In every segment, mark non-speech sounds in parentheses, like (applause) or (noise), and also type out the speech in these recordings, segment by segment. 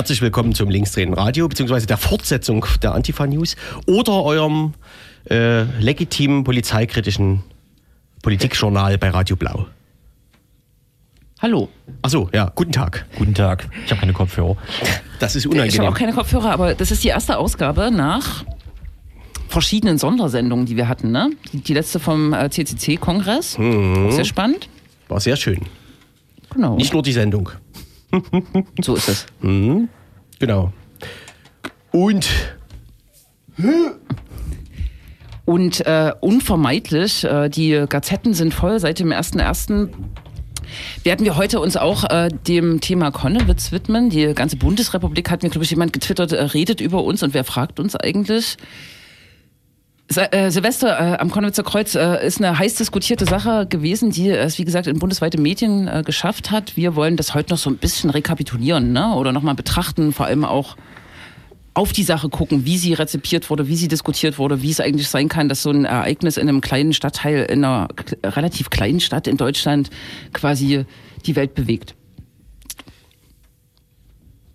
Herzlich willkommen zum Linksdrehen Radio, beziehungsweise der Fortsetzung der Antifa News oder eurem äh, legitimen polizeikritischen Politikjournal bei Radio Blau. Hallo. Achso, ja, guten Tag. Guten Tag. Ich habe keine Kopfhörer. Das ist Ich habe unangenehm. auch keine Kopfhörer, aber das ist die erste Ausgabe nach verschiedenen Sondersendungen, die wir hatten. Ne? Die, die letzte vom äh, CCC-Kongress. Mhm. Sehr spannend. War sehr schön. Genau. Nicht nur die Sendung. So ist es. Genau. Und Und äh, unvermeidlich, äh, die Gazetten sind voll seit dem 1.1. Werden wir heute uns auch äh, dem Thema Konnewitz widmen. Die ganze Bundesrepublik hat mir, glaube ich, jemand getwittert, äh, redet über uns und wer fragt uns eigentlich? Äh, Silvester äh, am Konnewitzer Kreuz äh, ist eine heiß diskutierte Sache gewesen, die es, wie gesagt, in bundesweite Medien äh, geschafft hat. Wir wollen das heute noch so ein bisschen rekapitulieren ne? oder nochmal betrachten, vor allem auch auf die Sache gucken, wie sie rezipiert wurde, wie sie diskutiert wurde, wie es eigentlich sein kann, dass so ein Ereignis in einem kleinen Stadtteil, in einer relativ kleinen Stadt in Deutschland quasi die Welt bewegt.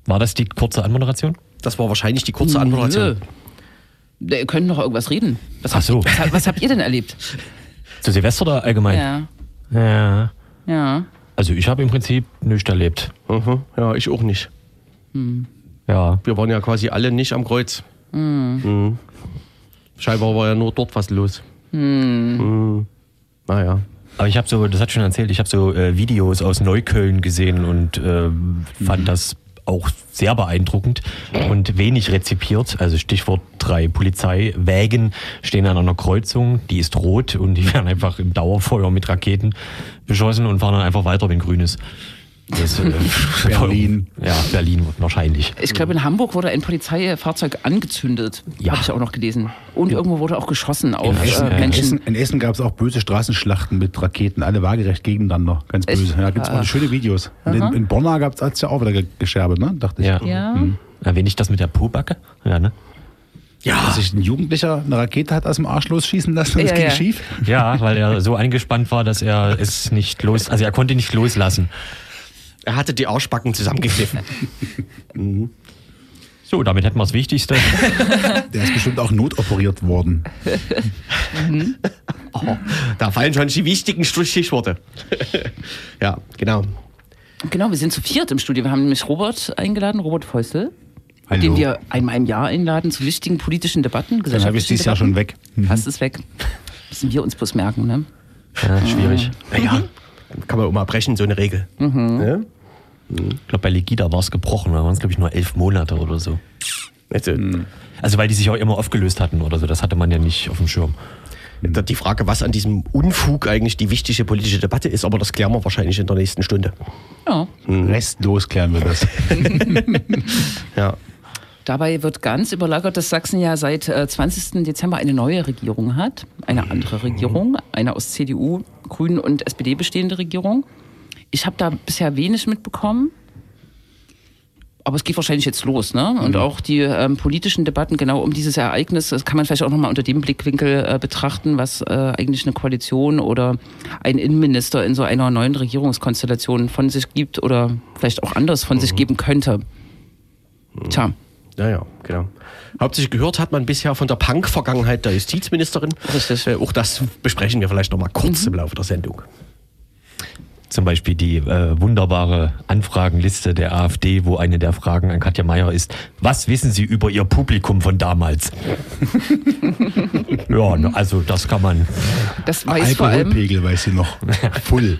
War das die kurze Anmoderation? das war wahrscheinlich die kurze Anmoderation. Nö. Ihr könnt noch irgendwas reden. Was, Ach so. habt, was, was habt ihr denn erlebt? (laughs) Zu Silvester oder allgemein? Ja. Ja. Ja. Also ich habe im Prinzip nichts erlebt. Mhm. Ja, ich auch nicht. Ja. Wir waren ja quasi alle nicht am Kreuz. Mhm. Scheinbar war ja nur dort was los. Mhm. Naja. Aber ich habe so, das hat schon erzählt, ich habe so äh, Videos aus Neukölln gesehen und ähm, fand das auch sehr beeindruckend und wenig rezipiert. Also Stichwort drei Polizeiwägen stehen an einer Kreuzung, die ist rot und die werden einfach im Dauerfeuer mit Raketen beschossen und fahren dann einfach weiter, wenn grün ist. Das, äh, (laughs) Berlin. Ja, Berlin wahrscheinlich. Ich glaube, in Hamburg wurde ein Polizeifahrzeug angezündet. Ja. Habe ich auch noch gelesen. Und irgendwo wurde auch geschossen auf In Essen, äh, äh, In Menschen. Essen, in Essen gab es auch böse Straßenschlachten mit Raketen, alle waagerecht gegeneinander. Ganz Echt? böse. Ja, gibt es Ah. schöne Videos. Und in, in Bonn gab es ja auch wieder ge- gescherbelt, ne? Dachte ich. Ja. Ja. Erwähne ich das mit der Po-Backe? Ja, ne? Ja, Dass sich ein Jugendlicher eine Rakete hat aus dem Arsch losschießen lassen und es Ja, ging ja. schief. Ja, weil er so eingespannt war, dass er es nicht los, also er konnte nicht loslassen. Er hatte die Arschbacken zusammengekniffen. (laughs) So, damit hätten wir das Wichtigste. (laughs) Der ist bestimmt auch notoperiert worden. (laughs) da fallen schon die wichtigen Stichworte. ja, genau. Genau, wir sind zu viert im Studio. Wir haben nämlich Robert eingeladen, Robert Feusel, Hallo. den wir einmal im Jahr einladen zu wichtigen politischen Debatten. Dann habe ich dieses Jahr schon weg. Mhm. Hast es weg. Müssen wir uns bloß merken, ne? Ja, schwierig. Naja, kann man auch mal brechen, so eine Regel. Ja? Ich glaube, bei Legida war es gebrochen, da waren es, glaube ich, nur elf Monate oder so. Also, Also, weil die sich auch immer aufgelöst hatten oder so, das hatte man ja nicht auf dem Schirm. da Die Frage, was an diesem Unfug eigentlich die wichtige politische Debatte ist, aber das klären wir wahrscheinlich in der nächsten Stunde. Ja. Restlos klären wir das. (laughs) Ja. Dabei wird ganz überlagert, dass Sachsen ja seit äh, 20. Dezember eine neue Regierung hat. Eine andere Regierung, eine aus CDU, Grünen und SPD bestehende Regierung. Ich habe da bisher wenig mitbekommen. Aber es geht wahrscheinlich jetzt los, ne? Und auch die ähm, politischen Debatten genau um dieses Ereignis, das kann man vielleicht auch nochmal unter dem Blickwinkel äh, betrachten, was äh, eigentlich eine Koalition oder ein Innenminister in so einer neuen Regierungskonstellation von sich gibt oder vielleicht auch anders von sich geben könnte. Tja. Ja, ja, genau. Hauptsächlich gehört hat man bisher von der Punk-Vergangenheit der Justizministerin. Richtig. Äh, auch das besprechen wir vielleicht noch mal kurz im Laufe der Sendung. Zum Beispiel die äh, wunderbare Anfragenliste der AfD, wo eine der Fragen an Katja Mayer ist, was wissen Sie über Ihr Publikum von damals? (laughs) ja, ne, also das kann man. Das weiß vor Alkoholpegel weiß sie noch. (laughs) Full.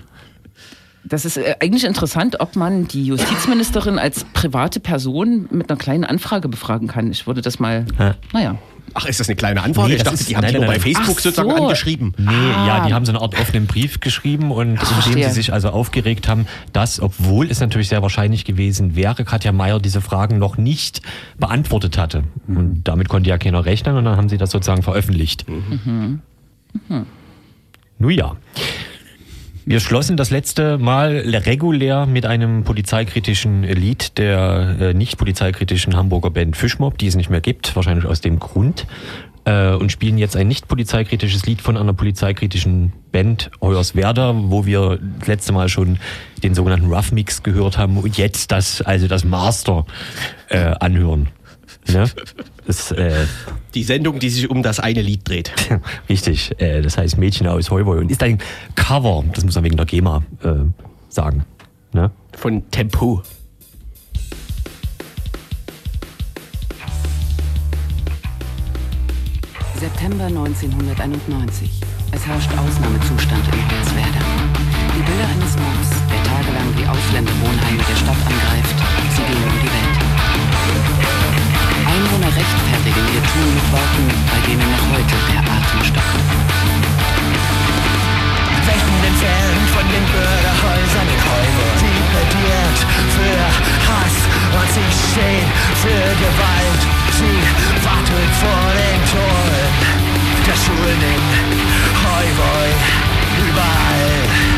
das ist äh, eigentlich interessant, ob man die Justizministerin als private Person mit einer kleinen Anfrage befragen kann. Ich würde das mal, Ja. naja. Ach, ist das eine kleine Anfrage? Nee, ich dachte, ist- die haben nein, die nein, nur bei. Facebook sozusagen so. angeschrieben. Nee, Ah. ja, die haben so eine Art offenen Brief geschrieben und indem verstehe. sie sich also aufgeregt haben, dass, obwohl es natürlich sehr wahrscheinlich gewesen wäre, Katja Mayer diese Fragen noch nicht beantwortet hatte. Und damit konnte ja keiner rechnen und dann haben sie das sozusagen veröffentlicht. Nun ja. Wir schlossen das letzte Mal regulär mit einem polizeikritischen Lied der äh, nicht polizeikritischen Hamburger Band Fischmob, die es nicht mehr gibt, wahrscheinlich aus dem Grund. äh, und spielen jetzt ein nicht polizeikritisches Lied von einer polizeikritischen Band Hoyerswerda, wo wir das letzte Mal schon den sogenannten Rough Mix gehört haben und jetzt das, also das Master äh, anhören. Ne? Das, äh, Die Sendung, die sich um das eine Lied dreht. richtig, äh, das heißt Mädchen aus Heuboy und ist ein Cover, das muss man wegen der GEMA äh, sagen. Ne? Von Tempo. September 1991. Es herrscht Ausnahmezustand in Hoyerswerda. Die Bilder eines Mobs, der tagelang die Ausländerwohnheime der Stadt angreift, Einwohner rechtfertigen ihr Tun mit Worten, bei denen noch heute der Atem stockt. Wechen entfernt von den Bürgerhäusern in Heuburg. Sie plädiert für Hass und sie steht für Gewalt. Sie wartet vor den Toren der Schulen in Heuburg. Überall.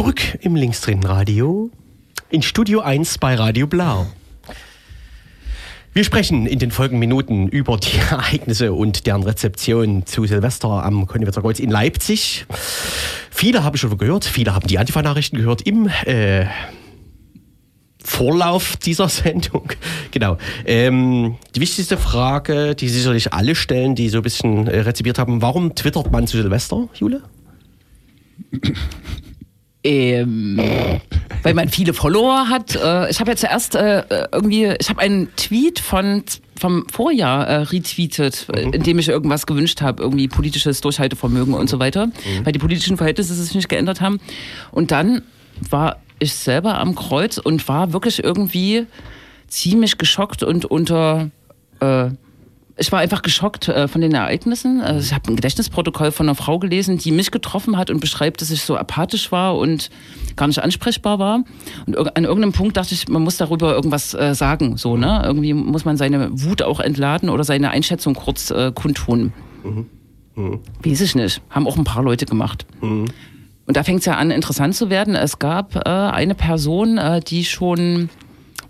Zurück im Linksdrehenradio in Studio 1 bei Radio Blau. Wir sprechen in den folgenden Minuten über die (laughs) Ereignisse und deren Rezeption zu Silvester am Konnewitzer Kreuz in Leipzig. Viele haben schon gehört, viele haben die Antifa-Nachrichten gehört im äh, Vorlauf dieser (laughs) Sendung. Genau. Ähm, die wichtigste Frage, die sicherlich alle stellen, die so ein bisschen äh, rezipiert haben, warum twittert man zu Silvester, Jule? (clears throat) Ähm, weil man viele Follower hat. Äh, ich habe ja zuerst äh, irgendwie, ich habe einen Tweet von vom Vorjahr äh, retweetet, Mhm. in dem ich irgendwas gewünscht habe, irgendwie politisches Durchhaltevermögen und so weiter, Mhm. weil die politischen Verhältnisse sich nicht geändert haben. Und dann war ich selber am Kreuz und war wirklich irgendwie ziemlich geschockt und unter äh, ich war einfach geschockt äh, von den Ereignissen. Also ich habe ein Gedächtnisprotokoll von einer Frau gelesen, die mich getroffen hat und beschreibt, dass ich so apathisch war und gar nicht ansprechbar war. Und an irgendeinem Punkt dachte ich, man muss darüber irgendwas äh, sagen. So, ne? Irgendwie muss man seine Wut auch entladen oder seine Einschätzung kurz äh, kundtun. Weiß ich nicht. Haben auch ein paar Leute gemacht. Und da fängt es ja an, interessant zu werden. Es gab äh, eine Person, äh, die schon,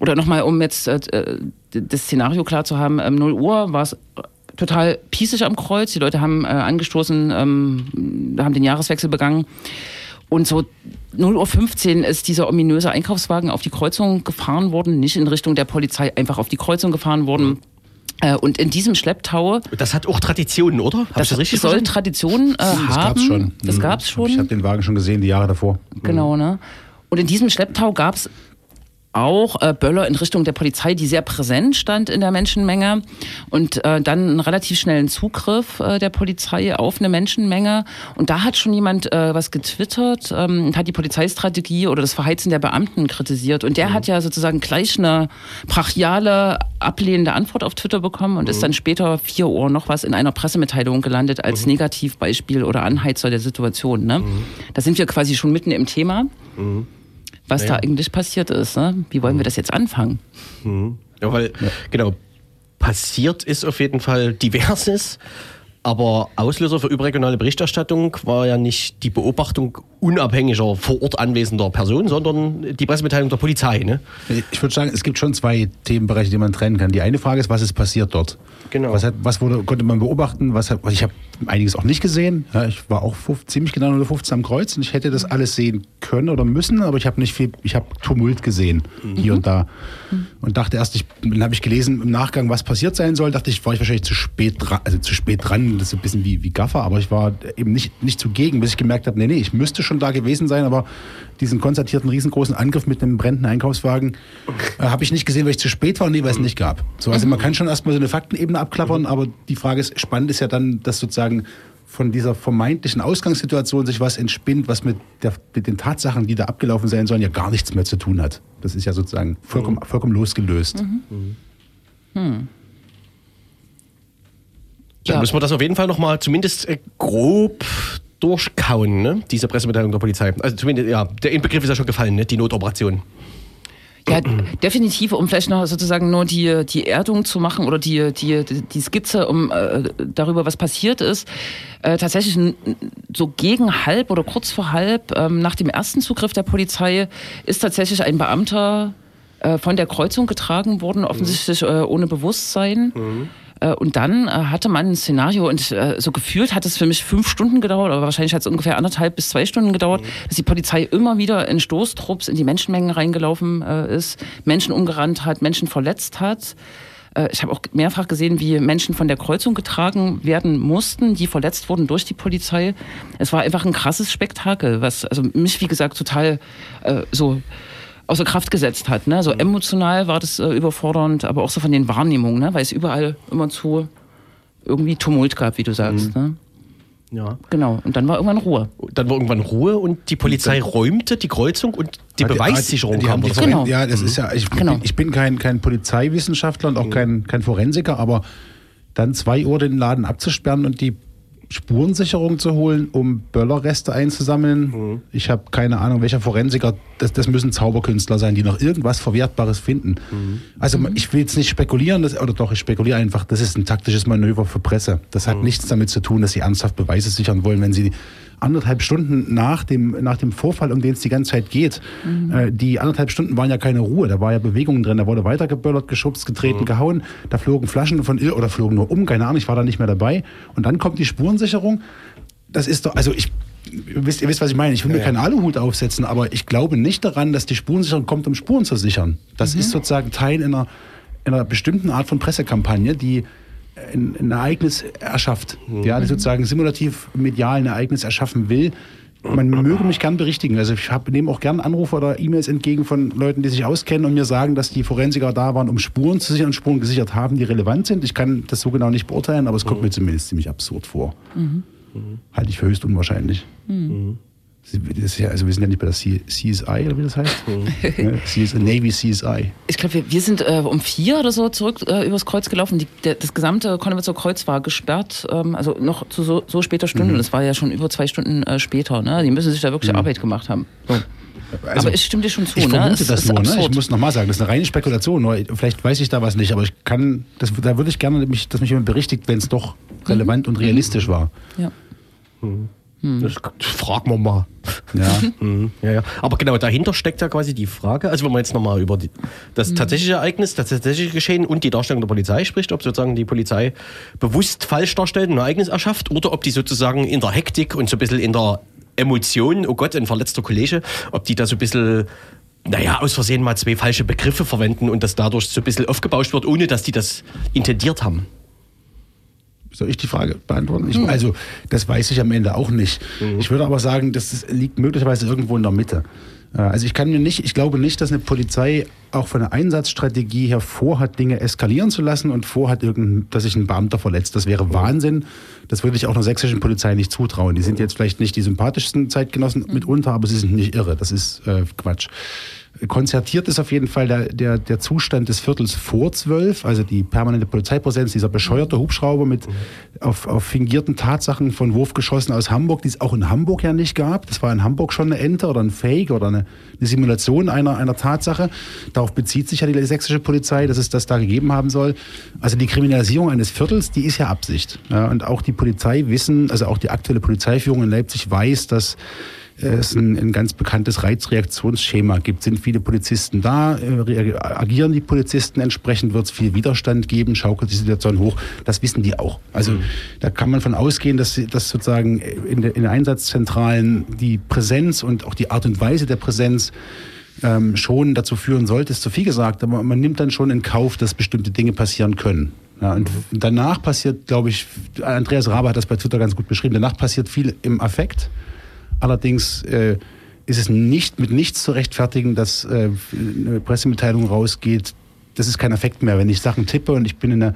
oder nochmal, um jetzt äh, äh, das Szenario klar zu haben, um 0 Uhr war es total pießig am Kreuz. Die Leute haben äh, angestoßen, ähm, haben den Jahreswechsel begangen. Und so 0 Uhr 15 ist dieser ominöse Einkaufswagen auf die Kreuzung gefahren worden, nicht in Richtung der Polizei, einfach auf die Kreuzung gefahren worden. Äh, und in diesem Schlepptau, Das hat auch Traditionen, oder? Hab ich das, das richtig soll verstanden? Tradition äh, Das haben. gab's schon. Das Mhm. gab's schon. Ich habe den Wagen schon gesehen, die Jahre davor. Genau, ne? Und in diesem Schlepptau gab es auch äh, Böller in Richtung der Polizei, die sehr präsent stand in der Menschenmenge. Und äh, dann einen relativ schnellen Zugriff äh, der Polizei auf eine Menschenmenge. Und da hat schon jemand äh, was getwittert ähm, und hat die Polizeistrategie oder das Verheizen der Beamten kritisiert. Und der hat ja sozusagen gleich eine brachiale, ablehnende Antwort auf Twitter bekommen und ist dann später 4 Uhr noch was in einer Pressemitteilung gelandet als Negativbeispiel oder Anheizer der Situation. Ne? Da sind wir quasi schon mitten im Thema was da eigentlich passiert ist. Ne? Wie wollen wir das jetzt anfangen? Ja, weil, genau, passiert ist auf jeden Fall diverses, aber Auslöser für überregionale Berichterstattung war ja nicht die Beobachtung unabhängiger vor Ort anwesender Personen, sondern die Pressemitteilung der Polizei. Ne? Ich würde sagen, es gibt schon zwei Themenbereiche, die man trennen kann. Die eine Frage ist, was ist passiert dort? Genau. Was, hat, was wurde, konnte man beobachten? Was hat, ich habe einiges auch nicht gesehen. Ja, ich war auch 15, ziemlich genau unter 15 am Kreuz und ich hätte das alles sehen können oder müssen, aber ich habe nicht viel, ich habe Tumult gesehen hier und da und dachte erst, ich, dann habe ich gelesen im Nachgang, was passiert sein soll. Dachte ich, war ich wahrscheinlich zu spät dran, also zu spät dran. Das ist ein bisschen wie, wie Gaffer, aber ich war eben nicht, nicht zugegen, bis ich gemerkt habe, nee, nee, ich müsste schon da gewesen sein, aber diesen konstatierten riesengroßen Angriff mit einem brennenden Einkaufswagen äh, habe ich nicht gesehen, weil ich zu spät war und nee, weil es nicht gab. So, also man kann schon erstmal so eine Faktenebene abklappern, aber die Frage ist, spannend ist ja dann, dass sozusagen von dieser vermeintlichen Ausgangssituation sich was entspinnt, was mit, der, mit den Tatsachen, die da abgelaufen sein sollen, ja gar nichts mehr zu tun hat. Das ist ja sozusagen vollkommen, vollkommen losgelöst. Dann Ja. müssen wir das auf jeden Fall nochmal zumindest äh, grob durchkauen, ne? diese Pressemitteilung der Polizei. Also zumindest, ja, der Inbegriff ist ja schon gefallen, ne? die Notoperation. Ja, definitiv, um vielleicht noch sozusagen nur die, die Erdung zu machen oder die, die, die Skizze um äh, darüber, was passiert ist. Äh, tatsächlich so gegen halb oder kurz vor halb ähm, nach dem ersten Zugriff der Polizei ist tatsächlich ein Beamter äh, von der Kreuzung getragen wurden, offensichtlich äh, ohne Bewusstsein. Äh, Und dann äh, hatte man ein Szenario und äh, so gefühlt hat es für mich fünf Stunden gedauert, aber wahrscheinlich hat es ungefähr anderthalb bis zwei Stunden gedauert, dass die Polizei immer wieder in Stoßtrupps in die Menschenmengen reingelaufen äh, ist, Menschen umgerannt hat, Menschen verletzt hat. Äh, Ich habe auch mehrfach gesehen, wie Menschen von der Kreuzung getragen werden mussten, die verletzt wurden durch die Polizei. Es war einfach ein krasses Spektakel, was also mich, wie gesagt, total äh, so außer Kraft gesetzt hat. Ne? So emotional war das äh, überfordernd, aber auch so von den Wahrnehmungen, ne? weil es überall immer zu irgendwie Tumult gab, wie du sagst. Ne? Ja. Genau. Und dann war irgendwann Ruhe. Dann war irgendwann Ruhe und die Polizei räumte die Kreuzung und die die- Beweissicherung die kam. die oder so. Genau. Ja, das ist ja, ich, Genau. ich bin kein, kein Polizeiwissenschaftler und auch kein, kein Forensiker, aber dann zwei Uhr den Laden abzusperren und die Spurensicherung zu holen, um Böllerreste einzusammeln. Ich habe keine Ahnung, welcher Forensiker, das, das müssen Zauberkünstler sein, die noch irgendwas Verwertbares finden. Also ich will jetzt nicht spekulieren, das, oder doch, ich spekuliere einfach, das ist ein taktisches Manöver für Presse. Das hat nichts damit zu tun, dass sie ernsthaft Beweise sichern wollen, wenn sie anderthalb Stunden nach dem, nach dem Vorfall, um den es die ganze Zeit geht, äh, die anderthalb Stunden waren ja keine Ruhe, da war ja Bewegung drin, da wurde weitergeböllert, geschubst, getreten, gehauen, da flogen Flaschen von ir- oder flogen nur um, keine Ahnung, ich war da nicht mehr dabei. Und dann kommt die Spurensicherung. Das ist doch, also ich, ihr wisst, ihr wisst, was ich meine. Ich will mir keinen Aluhut aufsetzen, aber ich glaube nicht daran, dass die Spurensicherung kommt, um Spuren zu sichern. Das ist sozusagen Teil einer, einer bestimmten Art von Pressekampagne, die ein, ein Ereignis erschafft, ja, die sozusagen simulativ medial ein Ereignis erschaffen will. Man möge mich gern berichtigen. Also ich hab, nehme auch gern Anrufe oder E-Mails entgegen von Leuten, die sich auskennen und mir sagen, dass die Forensiker da waren, um Spuren zu sichern, Spuren gesichert haben, die relevant sind. Ich kann das so genau nicht beurteilen, aber es kommt mir zumindest ziemlich absurd vor. Halte ich für höchst unwahrscheinlich. Das ist ja, also wir sind ja nicht bei der C CSI oder wie das heißt. (laughs) Ja, CSI, Navy CSI. Ich glaube, wir, wir sind äh, um vier oder so zurück äh, übers Kreuz gelaufen. Die, der, das gesamte Konnewitzer Kreuz war gesperrt, ähm, also noch zu so, so später Stunde. Das war ja schon über zwei Stunden äh, später. Ne? Die müssen sich da wirklich Arbeit gemacht haben. So. Also- aber ich stimme dir schon zu. Ich ne? vermute Es das ist nur, ne? Ich muss nochmal sagen, das ist eine reine Spekulation. Vielleicht weiß ich da was nicht, aber ich kann, das, da würde ich gerne, mich, dass mich jemand berichtigt, wenn es doch relevant und realistisch war. ja. Das fragen wir mal. Ja. (laughs) Mhm, ja, ja. Aber genau dahinter steckt ja quasi die Frage, also wenn man jetzt nochmal über die, das tatsächliche Ereignis, das tatsächliche Geschehen und die Darstellung der Polizei spricht, ob sozusagen die Polizei bewusst falsch darstellt, ein Ereignis erschafft oder ob die sozusagen in der Hektik und so ein bisschen in der Emotion, oh Gott, ein verletzter Kollege, ob die da so ein bisschen naja, aus Versehen mal zwei falsche Begriffe verwenden und das dadurch so ein bisschen aufgebauscht wird, ohne dass die das intendiert haben. Soll ich die Frage beantworten? Ich, also, das weiß ich am Ende auch nicht. Ich würde aber sagen, das liegt möglicherweise irgendwo in der Mitte. Äh, Also ich kann mir nicht, ich glaube nicht, dass eine Polizei auch von der Einsatzstrategie her vorhat, Dinge eskalieren zu lassen und vorhat, dass sich ein Beamter verletzt. Das wäre Wahnsinn. Das würde ich auch einer sächsischen Polizei nicht zutrauen. Die sind jetzt vielleicht nicht die sympathischsten Zeitgenossen mitunter, aber sie sind nicht irre. Das ist äh, Quatsch. Konzertiert ist auf jeden Fall der, der, der Zustand des Viertels vor zwölf, also die permanente Polizeipräsenz, dieser bescheuerte Hubschrauber mit auf, auf fingierten Tatsachen von Wurfgeschossen aus Hamburg, die es auch in Hamburg ja nicht gab. Das war in Hamburg schon eine Ente oder ein Fake oder eine, eine Simulation einer, einer Tatsache. Darauf bezieht sich ja die sächsische Polizei, dass es das da gegeben haben soll. Also die Kriminalisierung eines Viertels, die ist ja Absicht. Ja, und auch die Polizei wissen, also auch die aktuelle Polizeiführung in Leipzig weiß, dass es ein, ein ganz bekanntes Reizreaktionsschema gibt. Sind viele Polizisten da, äh, agieren die Polizisten entsprechend, wird es viel Widerstand geben, schaukelt die Situation hoch. Das wissen die auch. Also da kann man von ausgehen, dass, dass sozusagen in, der, in den Einsatzzentralen die Präsenz und auch die Art und Weise der Präsenz ähm, schon dazu führen sollte, ist zu viel gesagt, aber man nimmt dann schon in Kauf, dass bestimmte Dinge passieren können. Ja, und danach passiert, glaube ich, Andreas Rabe hat das bei Twitter ganz gut beschrieben, danach passiert viel im Affekt. Allerdings äh, ist es nicht mit nichts zu rechtfertigen, dass äh, eine Pressemitteilung rausgeht. Das ist kein Affekt mehr. Wenn ich Sachen tippe und ich bin eine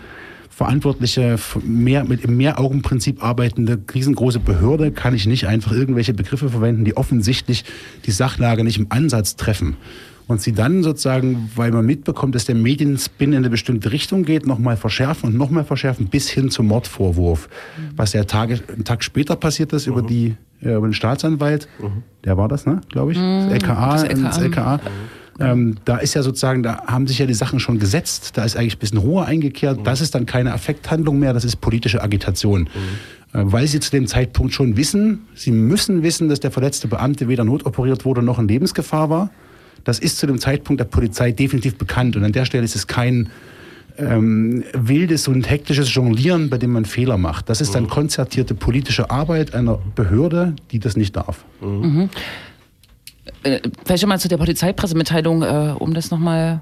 verantwortliche, mehr, mit im Mehraugenprinzip arbeitende, riesengroße Behörde, kann ich nicht einfach irgendwelche Begriffe verwenden, die offensichtlich die Sachlage nicht im Ansatz treffen. Und sie dann sozusagen, weil man mitbekommt, dass der Medienspin in eine bestimmte Richtung geht, nochmal verschärfen und nochmal verschärfen bis hin zum Mordvorwurf. Was ja Tage, einen Tag später passiert ist über, die, äh, über den Staatsanwalt. Der war das, ne? glaube ich. Das LKA. das LKA. Das LKA. Ähm, da ist ja sozusagen, da haben sich ja die Sachen schon gesetzt, da ist eigentlich ein bisschen Ruhe eingekehrt. Das ist dann keine Affekthandlung mehr, das ist politische Agitation. Äh, Weil sie zu dem Zeitpunkt schon wissen, sie müssen wissen, dass der verletzte Beamte weder notoperiert wurde noch in Lebensgefahr war. Das ist zu dem Zeitpunkt der Polizei definitiv bekannt. Und an der Stelle ist es kein ähm, wildes und hektisches Jonglieren, bei dem man Fehler macht. Das ist dann konzertierte politische Arbeit einer Behörde, die das nicht darf. Äh, vielleicht mal zu der Polizeipressemitteilung, äh, um das nochmal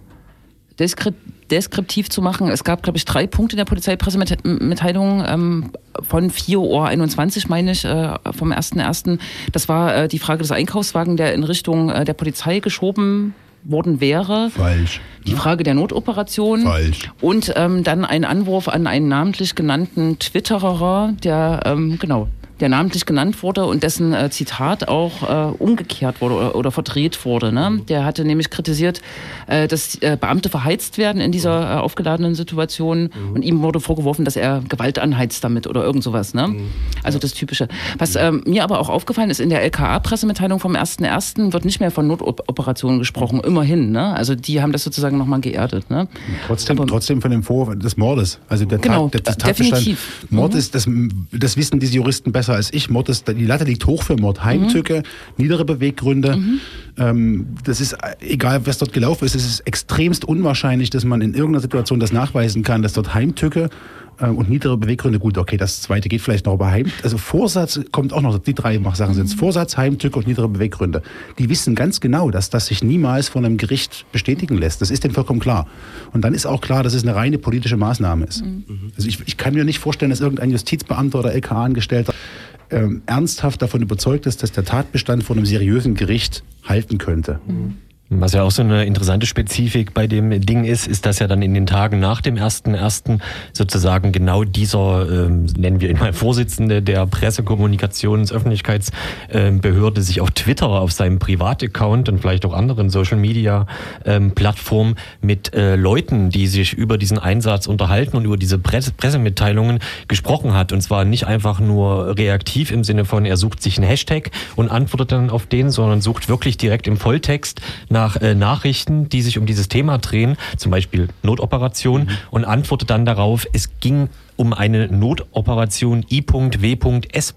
deskri deskriptiv zu machen. Es gab, glaube ich, drei Punkte in der Polizeipressemitteilung ähm, von 4.21 Uhr, meine ich, äh, vom 1.1. Das war äh, die Frage des Einkaufswagen, der in Richtung der Polizei geschoben worden wäre. Falsch. Die Frage der Notoperation. Falsch. Und ähm, dann ein Anwurf an einen namentlich genannten Twitterer, der, ähm, genau, der namentlich genannt wurde und dessen äh, Zitat auch äh, umgekehrt wurde oder, oder verdreht wurde. Ne? Der hatte nämlich kritisiert, äh, dass äh, Beamte verheizt werden in dieser äh, aufgeladenen Situation und ihm wurde vorgeworfen, dass er Gewalt anheizt damit oder irgend sowas. Ne? Also das Typische. Was ähm, mir aber auch aufgefallen ist, in der LKA-Pressemitteilung vom 1.1. wird nicht mehr von Notoperationen gesprochen, immerhin. Ne? Also die haben das sozusagen nochmal geerdet. Ne? Trotzdem, Aber- trotzdem von dem Vorwurf des Mordes. Also der Genau, Tat, der, der Tatbestand. definitiv. Mord ist, das, das wissen diese Juristen besser als ich. Mord ist, die Latte liegt hoch für Mord. Heimtücke, niedere Beweggründe. Ähm, das ist, äh, egal was dort gelaufen ist, es ist extremst unwahrscheinlich, dass man in irgendeiner Situation das nachweisen kann, dass dort Heimtücke und niedere Beweggründe, gut, okay, das zweite geht vielleicht noch, aber Heim, also Vorsatz kommt auch noch, die drei Sachen sind es. Vorsatz, Heimtücke und niedere Beweggründe. Die wissen ganz genau, dass das sich niemals von einem Gericht bestätigen lässt. Das ist denen vollkommen klar. Und dann ist auch klar, dass es eine reine politische Maßnahme ist. Also ich, ich kann mir nicht vorstellen, dass irgendein Justizbeamter oder LKA-Angestellter ähm, ernsthaft davon überzeugt ist, dass der Tatbestand vor einem seriösen Gericht halten könnte. Was ja auch so eine interessante Spezifik bei dem Ding ist, ist, dass ja dann in den Tagen nach dem 1.1. sozusagen genau dieser, ähm, nennen wir ihn mal Vorsitzende der Pressekommunikations-Öffentlichkeitsbehörde sich auf Twitter auf seinem Privataccount und vielleicht auch anderen Social-Media-Plattformen mit äh, Leuten, die sich über diesen Einsatz unterhalten und über diese Presse Pressemitteilungen gesprochen hat. Und zwar nicht einfach nur reaktiv im Sinne von, er sucht sich einen Hashtag und antwortet dann auf den, sondern sucht wirklich direkt im Volltext nach äh, Nachrichten, die sich um dieses Thema drehen, zum Beispiel Notoperation, und antwortet dann darauf, es ging um eine Notoperation I.W.S.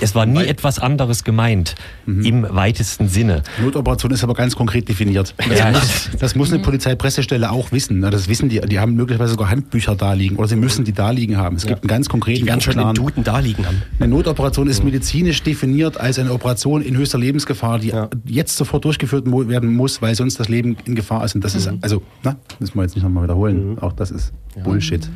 Es war nie etwas anderes gemeint, im weitesten Sinne. Notoperation ist aber ganz konkret definiert. Das, Ja, muss, (laughs) das muss eine Polizeipressestelle auch wissen. Na, Das wissen die. Die haben möglicherweise sogar Handbücher da liegen oder sie müssen die da liegen haben. Es gibt einen ganz konkreten, Die werden ganz schon klaren. im Duden da liegen haben. Eine Notoperation ist medizinisch definiert als eine Operation in höchster Lebensgefahr, die jetzt sofort durchgeführt werden muss, weil sonst das Leben in Gefahr ist. Und das ist, also, na, müssen wir jetzt nicht nochmal wiederholen. Auch das ist Bullshit.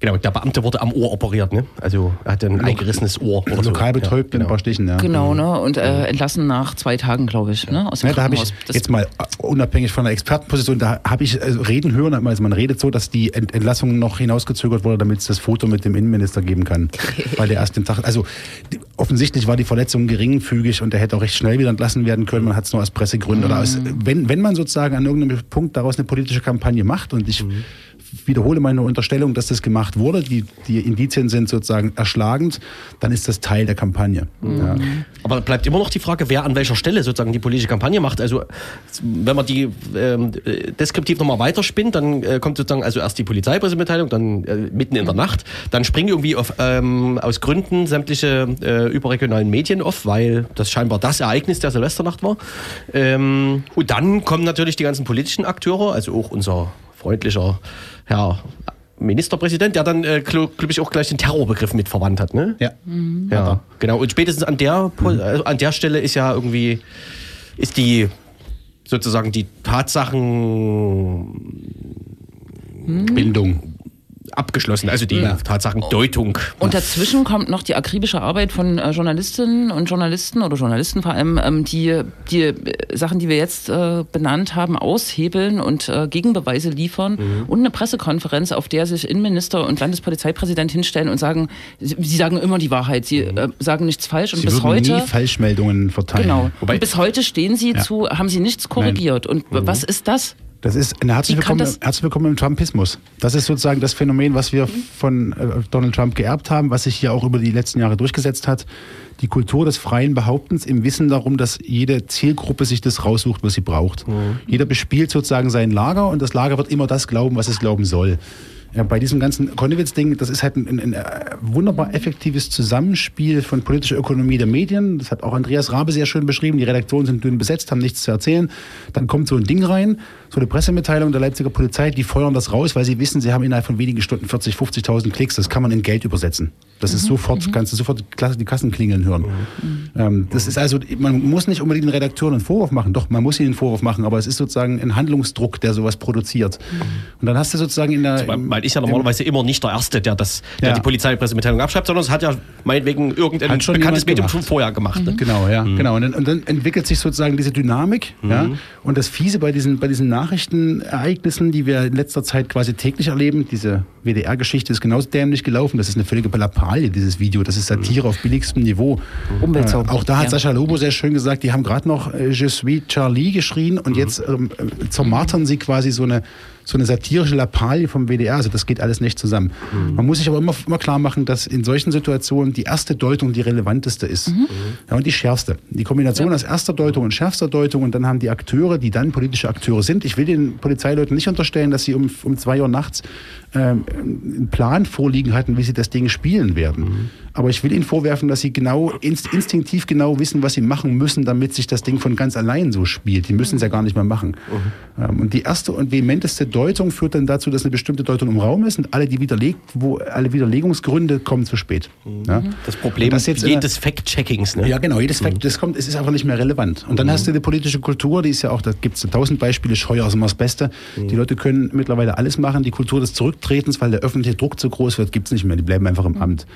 Genau, der Beamte wurde am Ohr operiert, ne? Also er hatte ein eingerissenes Ohr. Oder so. Lokal betäubt ja, mit ein paar Stichen, ja. Genau, ne? Und äh, entlassen nach zwei Tagen, glaube ich, ne? Aus dem Ja, da habe ich jetzt mal äh, unabhängig von der Expertenposition, da habe ich also reden hören, also man redet so, dass die Ent Entlassung noch hinausgezögert wurde, damit es das Foto mit dem Innenminister geben kann. Weil der erst den Tag, also die, offensichtlich war die Verletzung geringfügig und der hätte auch recht schnell wieder entlassen werden können. Man hat es nur aus Pressegründen oder aus, wenn, wenn man sozusagen an irgendeinem Punkt daraus eine politische Kampagne macht und ich wiederhole meine Unterstellung, dass das gemacht wurde, die, die Indizien sind sozusagen erschlagend, dann ist das Teil der Kampagne. Ja. Aber bleibt immer noch die Frage, wer an welcher Stelle sozusagen die politische Kampagne macht. Also wenn man die ähm, äh, deskriptiv nochmal weiterspinnt, dann äh, kommt sozusagen also erst die Polizeipressemitteilung, dann äh, mitten in der Nacht, dann springen irgendwie auf, ähm, aus Gründen sämtliche äh, überregionalen Medien auf, weil das scheinbar das Ereignis der Silvesternacht war. Ähm, und dann kommen natürlich die ganzen politischen Akteure, also auch unser freundlicher Herr Ministerpräsident, der dann, äh, glaube ich, auch gleich den Terrorbegriff mit verwandt hat, ne? Ja. Ja, genau. Und spätestens an der, Po- also an der Stelle ist ja irgendwie, ist die sozusagen die Tatsachen Bildung. Abgeschlossen, also die Tatsachendeutung. Und dazwischen kommt noch die akribische Arbeit von äh, Journalistinnen und Journalisten oder Journalisten vor allem, ähm, die die äh, Sachen, die wir jetzt äh, benannt haben, aushebeln und äh, Gegenbeweise liefern Mhm. und eine Pressekonferenz, auf der sich Innenminister und Landespolizeipräsident hinstellen und sagen, sie, sie sagen immer die Wahrheit, sie äh, sagen nichts falsch und Mhm. Sie bis heute nie Falschmeldungen verteilen. Genau. Wobei- und bis heute stehen Sie Ja. zu, haben Sie nichts korrigiert. Und was ist das? Das ist eine herzlich willkommen, das- herzlich willkommen im Trumpismus. Das ist sozusagen das Phänomen, was wir von äh, Donald Trump geerbt haben, was sich hier auch über die letzten Jahre durchgesetzt hat. Die Kultur des freien Behauptens im Wissen darum, dass jede Zielgruppe sich das raussucht, was sie braucht. Jeder bespielt sozusagen sein Lager und das Lager wird immer das glauben, was es glauben soll. Ja, bei diesem ganzen Konnewitz-Ding, das ist halt ein, ein, ein äh, wunderbar effektives Zusammenspiel von politischer Ökonomie der Medien. Das hat auch Andreas Rabe sehr schön beschrieben. Die Redaktionen sind dünn besetzt, haben nichts zu erzählen. Dann kommt so ein Ding rein, so eine Pressemitteilung der Leipziger Polizei, die feuern das raus, weil sie wissen, sie haben innerhalb von wenigen Stunden 40, 50.000 Klicks. Das kann man in Geld übersetzen. Das ist sofort, kannst du sofort die Kassen klingeln hören. Ähm, das ist also, man muss nicht unbedingt den Redakteuren einen Vorwurf machen. Doch, man muss ihnen einen Vorwurf machen, aber es ist sozusagen ein Handlungsdruck, der sowas produziert. Und dann hast du sozusagen in der. Weil, weil ich ja normalerweise immer nicht der Erste, der, das, der Ja. die Polizeipressemitteilung abschreibt, sondern es hat ja meinetwegen irgendein Hat schon bekanntes Medium schon vorher gemacht. Ne? Genau, ja, genau. Und dann, und dann entwickelt sich sozusagen diese Dynamik. Ja? Und das Fiese bei diesen, bei diesen Nachrichtenereignissen, die wir in letzter Zeit quasi täglich erleben, diese WDR-Geschichte ist genauso dämlich gelaufen. Das ist eine völlige Lappalie, dieses Video. Das ist Satire auf billigstem Niveau. Äh, auch da hat Ja. Sascha Lobo sehr schön gesagt, die haben gerade noch äh, Je suis Charlie geschrien und jetzt ähm, äh, zermartern sie quasi so eine so eine satirische Lappalie vom WDR. Also das geht alles nicht zusammen. Man muss sich aber immer, immer klar machen, dass in solchen Situationen die erste Deutung die relevanteste ist. Ja, und die schärfste. Die Kombination aus erster Deutung und schärfster Deutung und dann haben die Akteure, die dann politische Akteure sind. Ich will den Polizeileuten nicht unterstellen, dass sie um, um zwei Uhr nachts ähm, einen Plan vorliegen hatten, wie sie das Ding spielen werden. Aber ich will ihnen vorwerfen, dass sie genau inst instinktiv genau wissen, was sie machen müssen, damit sich das Ding von ganz allein so spielt. Die müssen es ja gar nicht mehr machen. Ähm, und die erste und vehementeste Deutung führt dann dazu, dass eine bestimmte Deutung im Raum ist und alle, die widerlegt, wo alle Widerlegungsgründe kommen zu spät. Ja? Das Problem das jetzt jedes Fact-Checkings. Ne? ja, genau, jedes Fakt, das kommt, es ist einfach nicht mehr relevant. Und dann hast du die politische Kultur, die ist ja auch, da gibt es tausend Beispiele, Scheuer ist immer das Beste. Die Leute können mittlerweile alles machen. Die Kultur des Zurücktretens, weil der öffentliche Druck zu groß wird, gibt es nicht mehr. Die bleiben einfach im Amt.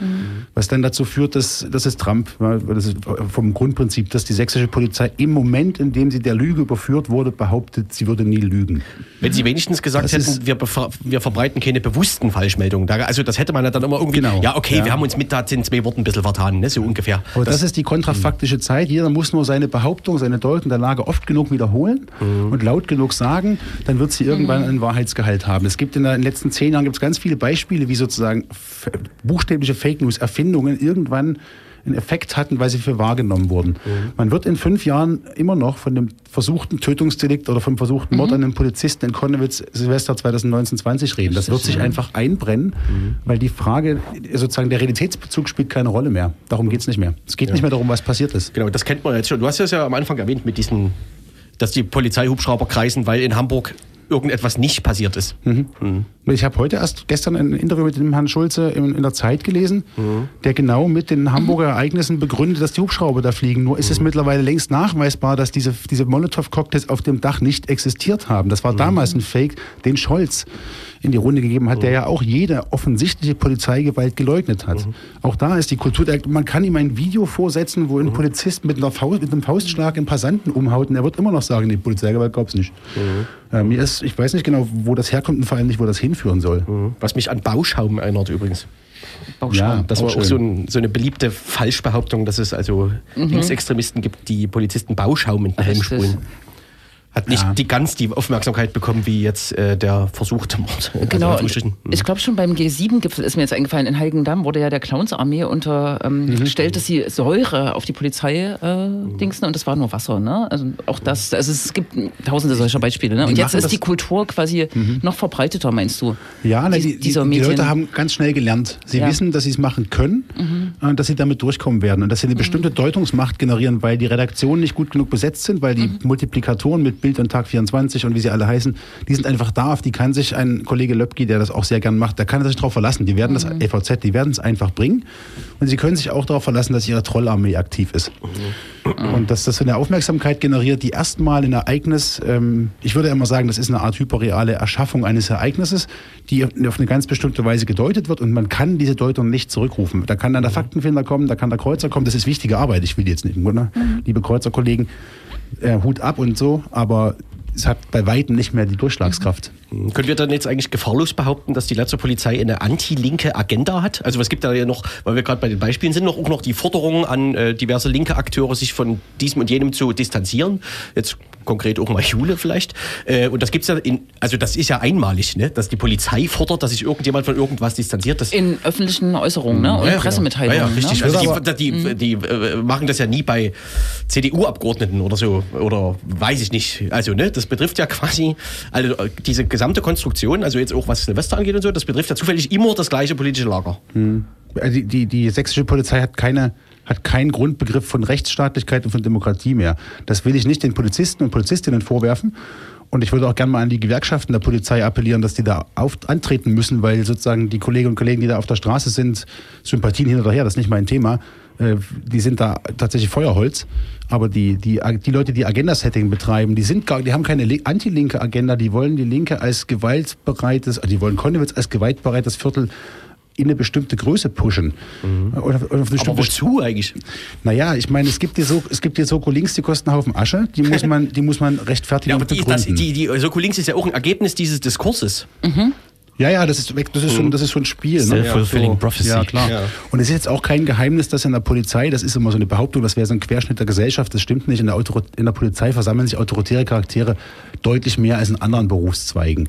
Was dann dazu führt, dass das ist Trump, das ist vom Grundprinzip, dass die sächsische Polizei im Moment, in dem sie der Lüge überführt wurde, behauptet, sie würde nie lügen. Wenn sie wenigstens gesagt Das hätten, wir, wir verbreiten keine bewussten Falschmeldungen. Also das hätte man ja dann immer irgendwie, Genau. ja okay, Ja. wir haben uns mit da den zwei Worten ein bisschen vertan, ne? so ungefähr. Aber das, ist die kontrafaktische Zeit. Jeder muss nur seine Behauptung, seine Deutung der Lage oft genug wiederholen und laut genug sagen, dann wird sie irgendwann einen Wahrheitsgehalt haben. Es gibt in den letzten zehn Jahren gibt's ganz viele Beispiele, wie sozusagen buchstäbliche Fake News Erfindungen irgendwann einen Effekt hatten, weil sie für wahrgenommen wurden. Man wird in fünf Jahren immer noch von dem versuchten Tötungsdelikt oder vom versuchten Mord an einem Polizisten in Konnewitz Silvester 2019-20 reden. Das wird sich einfach einbrennen, weil die Frage, sozusagen der Realitätsbezug spielt keine Rolle mehr. Darum geht's nicht mehr. Es geht nicht mehr darum, was passiert ist. Genau, das kennt man jetzt schon. Du hast das ja am Anfang erwähnt mit diesen, dass die Polizeihubschrauber kreisen, weil in Hamburg irgendetwas nicht passiert ist. Ich habe heute erst gestern ein Interview mit dem Herrn Schulze in, in der Zeit gelesen, der genau mit den Hamburger Ereignissen begründet, dass die Hubschrauber da fliegen. Nur ist es mittlerweile längst nachweisbar, dass diese, diese Molotow-Cocktails auf dem Dach nicht existiert haben. Das war damals ein Fake, den Scholz in die Runde gegeben hat, der ja auch jede offensichtliche Polizeigewalt geleugnet hat. Auch da ist die Kultur, der, man kann ihm ein Video vorsetzen, wo ein Polizist mit, einer Faust, mit einem Faustschlag einen Passanten umhaut und er wird immer noch sagen, die Polizeigewalt gab es nicht. Äh, mir ist, ich weiß nicht genau, wo das herkommt und vor allem nicht, wo das hinführen soll. Was mich an Bauschaum erinnert übrigens. Ja, Das war auch so, ein, so eine beliebte Falschbehauptung, dass es also Linksextremisten gibt, die Polizisten Bauschaum in den Helm sprühen. Hat nicht Ja. die ganz die Aufmerksamkeit bekommen wie jetzt äh, der versuchte Mord. Also Genau, Anführungsstrichen. ich glaube schon beim G7-Gipfel ist mir jetzt eingefallen, in Heiligendamm wurde ja der Clownsarmee unter ähm, Mhm. gestellt, dass sie Säure auf die Polizei äh, dingsen und das war nur Wasser. Ne? Also auch das, also es gibt tausende solcher Beispiele. Ne? Und jetzt ist die Kultur quasi noch verbreiteter, meinst du? Ja, Die- die, die, dieser die Medien- Leute haben ganz schnell gelernt. Sie Ja. wissen, dass sie es machen können und dass sie damit durchkommen werden und dass sie eine bestimmte Deutungsmacht generieren, weil die Redaktionen nicht gut genug besetzt sind, weil die Multiplikatoren mit Bild und Tag 24 und wie sie alle heißen, die sind einfach da, auf die kann sich ein Kollege Löbki, der das auch sehr gern macht, da kann er sich darauf verlassen. Die werden das FVZ, die werden es einfach bringen und sie können sich auch darauf verlassen, dass ihre Trollarmee aktiv ist. Und dass das so eine Aufmerksamkeit generiert, die erstmal ein Ereignis, ähm, ich würde immer sagen, das ist eine Art hyperreale Erschaffung eines Ereignisses, die auf eine ganz bestimmte Weise gedeutet wird und man kann diese Deutung nicht zurückrufen. Da kann dann der Faktenfinder kommen, da kann der Kreuzer kommen, das ist wichtige Arbeit, ich will die jetzt nicht, ne? liebe Kreuzerkollegen, äh, Hut ab und so, aber es hat bei Weitem nicht mehr die Durchschlagskraft. Können wir dann jetzt eigentlich gefahrlos behaupten, dass die Letzte Polizei eine anti-linke Agenda hat? Also es gibt da ja noch, weil wir gerade bei den Beispielen sind, noch, auch noch die Forderung an äh, diverse linke Akteure, sich von diesem und jenem zu distanzieren. Jetzt konkret auch mal Jule vielleicht. Äh, und das gibt's ja in, also das ist ja einmalig, ne? dass die Polizei fordert, dass sich irgendjemand von irgendwas distanziert. Das In öffentlichen Äußerungen ne? und ja, ja, Pressemitteilungen. Ja, ja, richtig. Ne? Also die, die, die, äh, machen das ja nie bei CDU-Abgeordneten oder so. Oder weiß ich nicht. Also, ne, das betrifft ja quasi, also äh, diese gesamte Konstruktion, also jetzt auch was Silvester angeht und so, das betrifft ja zufällig immer das gleiche politische Lager. Also die, die, die sächsische Polizei hat keine hat keinen Grundbegriff von Rechtsstaatlichkeit und von Demokratie mehr. Das will ich nicht den Polizisten und Polizistinnen vorwerfen. Und ich würde auch gerne mal an die Gewerkschaften der Polizei appellieren, dass die da auf, antreten müssen, weil sozusagen die Kolleginnen und Kollegen, die da auf der Straße sind, Sympathien hinterher, das ist nicht mein Thema, die sind da tatsächlich Feuerholz. Aber die, die, die Leute, die Agenda-Setting betreiben, die sind gar, die haben keine li- anti-linke Agenda, die wollen die Linke als gewaltbereites, also die wollen Konnewitz als gewaltbereites Viertel in eine bestimmte Größe pushen. Oder, oder auf eine Aber wozu eigentlich? naja, ich meine, es gibt die so, es gibt die Soko links, die kosten einen Haufen Asche, die muss (laughs) man, die muss man rechtfertigen Ja, aber die, das, die, die Soko Links ist ja auch ein Ergebnis dieses Diskurses. Ja, ja, das ist, weg- das ist, so, ein- das ist so ein Spiel. Ne? Self-fulfilling so, prophecy. Ja, klar. Ja. Und es ist jetzt auch kein Geheimnis, dass in der Polizei, das ist immer so eine Behauptung, das wäre so ein Querschnitt der Gesellschaft, das stimmt nicht. In der, Autor in der Polizei versammeln sich autoritäre Charaktere deutlich mehr als in anderen Berufszweigen.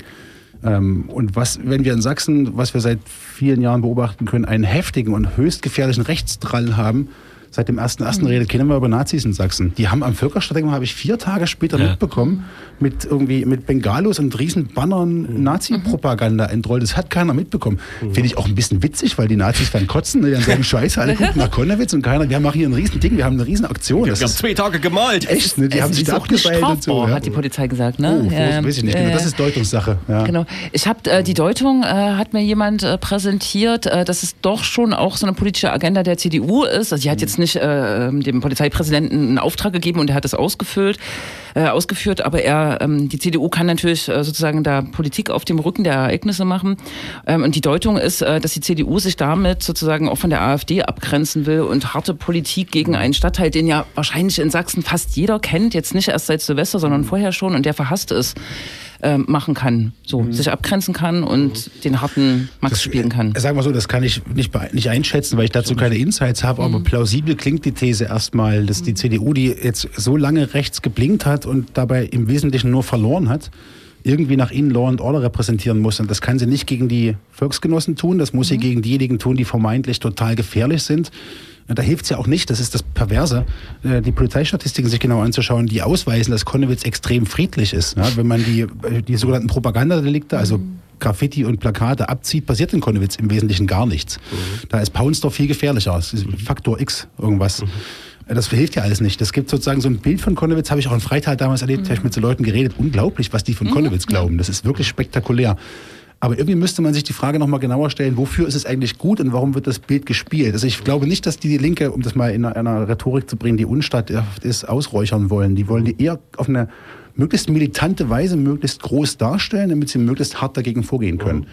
Ähm, und was, wenn wir in Sachsen, was wir seit vielen Jahren beobachten können, einen heftigen und höchst gefährlichen Rechtsdrall haben, seit dem ersten ersten redet keiner mehr über Nazis in Sachsen. Die haben am Völkerstadtdenkmal, habe ich vier Tage später mitbekommen, mit irgendwie mit Bengalos und riesen Bannern Nazi-Propaganda entrollt. Das hat keiner mitbekommen. Finde ich auch ein bisschen witzig, weil die Nazis dann kotzen, ne? die dann sagen Scheiße, alle gucken nach Konnewitz und keiner, wir machen hier ein riesen Ding, wir haben eine riesen Aktion. Das Wir haben ist zwei Tage gemalt. echt, ne? die Es haben sich da abgeseilt und so. Ja. hat die Polizei gesagt. Ne? Oh, Ja, weiß ich nicht. ja, Genau, ja. das ist Deutungssache. Ja. Genau. Ich habe äh, die Deutung äh, hat mir jemand äh, präsentiert, äh, dass es doch schon auch so eine politische Agenda der CDU ist. Also sie hat jetzt nicht äh, dem Polizeipräsidenten einen Auftrag gegeben und er hat es ausgefüllt, äh, ausgeführt, aber er, ähm, die CDU kann natürlich äh, sozusagen da Politik auf dem Rücken der Ereignisse machen. Ähm, und die Deutung ist, äh, dass die CDU sich damit sozusagen auch von der AfD abgrenzen will und harte Politik gegen einen Stadtteil, den ja wahrscheinlich in Sachsen fast jeder kennt, jetzt nicht erst seit Silvester, sondern vorher schon und der verhasst ist äh, machen kann, so sich abgrenzen kann und den harten Max spielen kann. Äh, Sagen wir so, das kann ich nicht, nicht einschätzen, weil ich dazu keine Insights habe, aber plausibel klingt die These erstmal, dass die CDU, die jetzt so lange rechts geblinkt hat und dabei im Wesentlichen nur verloren hat, irgendwie nach innen Law and Order repräsentieren muss. Und das kann sie nicht gegen die Volksgenossen tun, das muss sie gegen diejenigen tun, die vermeintlich total gefährlich sind. Da hilft es ja auch nicht, das ist das Perverse, äh, die Polizeistatistiken sich genau anzuschauen, die ausweisen, dass Konnewitz extrem friedlich ist. Ja, wenn man die, äh, die sogenannten Propagandadelikte, also Graffiti und Plakate abzieht, passiert in Konnewitz im Wesentlichen gar nichts. Da ist Paunsdorf viel gefährlicher. Es ist Faktor X irgendwas. Das hilft ja alles nicht. Das gibt sozusagen so ein Bild von Konnewitz, habe ich auch in Freital damals erlebt, habe ich mit so Leuten geredet. Unglaublich, was die von Konnewitz glauben. Das ist wirklich spektakulär. Aber irgendwie müsste man sich die Frage nochmal genauer stellen, wofür ist es eigentlich gut und warum wird das Bild gespielt? Also ich glaube nicht, dass die Linke, um das mal in einer, einer Rhetorik zu bringen, die Unstadt ist, ausräuchern wollen. Die wollen die eher auf eine möglichst militante Weise möglichst groß darstellen, damit sie möglichst hart dagegen vorgehen können.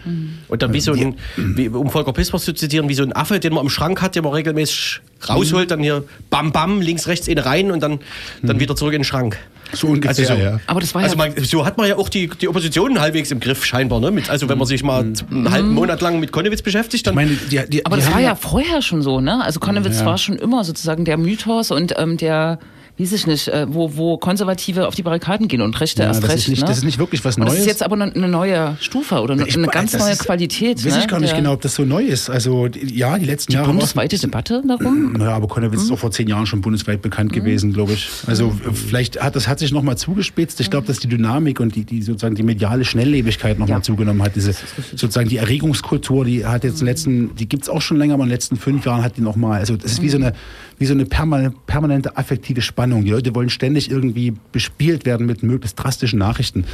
Und dann wie so ein, wie, um Volker Pispers zu zitieren, wie so ein Affe, den man im Schrank hat, den man regelmäßig rausholt, dann hier bam bam, links, rechts, eine rein und dann, dann wieder zurück in den Schrank. So ungefähr, also so, ja. Aber das war also ja man, so hat man ja auch die, die Opposition halbwegs im Griff, scheinbar. Ne? Mit, also wenn man sich mal einen halben Monat lang mit Konnewitz beschäftigt, dann Ich meine, die, die, aber die das war ja vorher schon so, ne? Also Konnewitz Ja. war schon immer sozusagen der Mythos und ähm, der, weiß ich nicht, äh, wo, wo Konservative auf die Barrikaden gehen und Rechte Ja, erst das recht. ist nicht- ne? das ist nicht wirklich was Und das Neues. ist jetzt aber eine, neue Stufe oder eine, Ich- eine ganz das neue Qualität. Weiß ne? ich gar nicht Der- genau, ob das so neu ist. Also ja, die letzten Die Jahre bundesweite Debatte darum? Naja, aber Konnewitz ist auch vor zehn Jahren schon bundesweit bekannt gewesen, glaube ich. Also äh, vielleicht hat das hat sich nochmal zugespitzt. Ich glaube, dass die Dynamik und die, die sozusagen die mediale Schnelllebigkeit nochmal Ja. zugenommen hat. Diese sozusagen die Erregungskultur, die hat jetzt in den letzten, die gibt's auch schon länger, aber in den letzten fünf Jahren hat die nochmal. Also das ist wie so eine wie so eine permanente affektive Spannung. Die Leute wollen ständig irgendwie bespielt werden mit möglichst drastischen Nachrichten.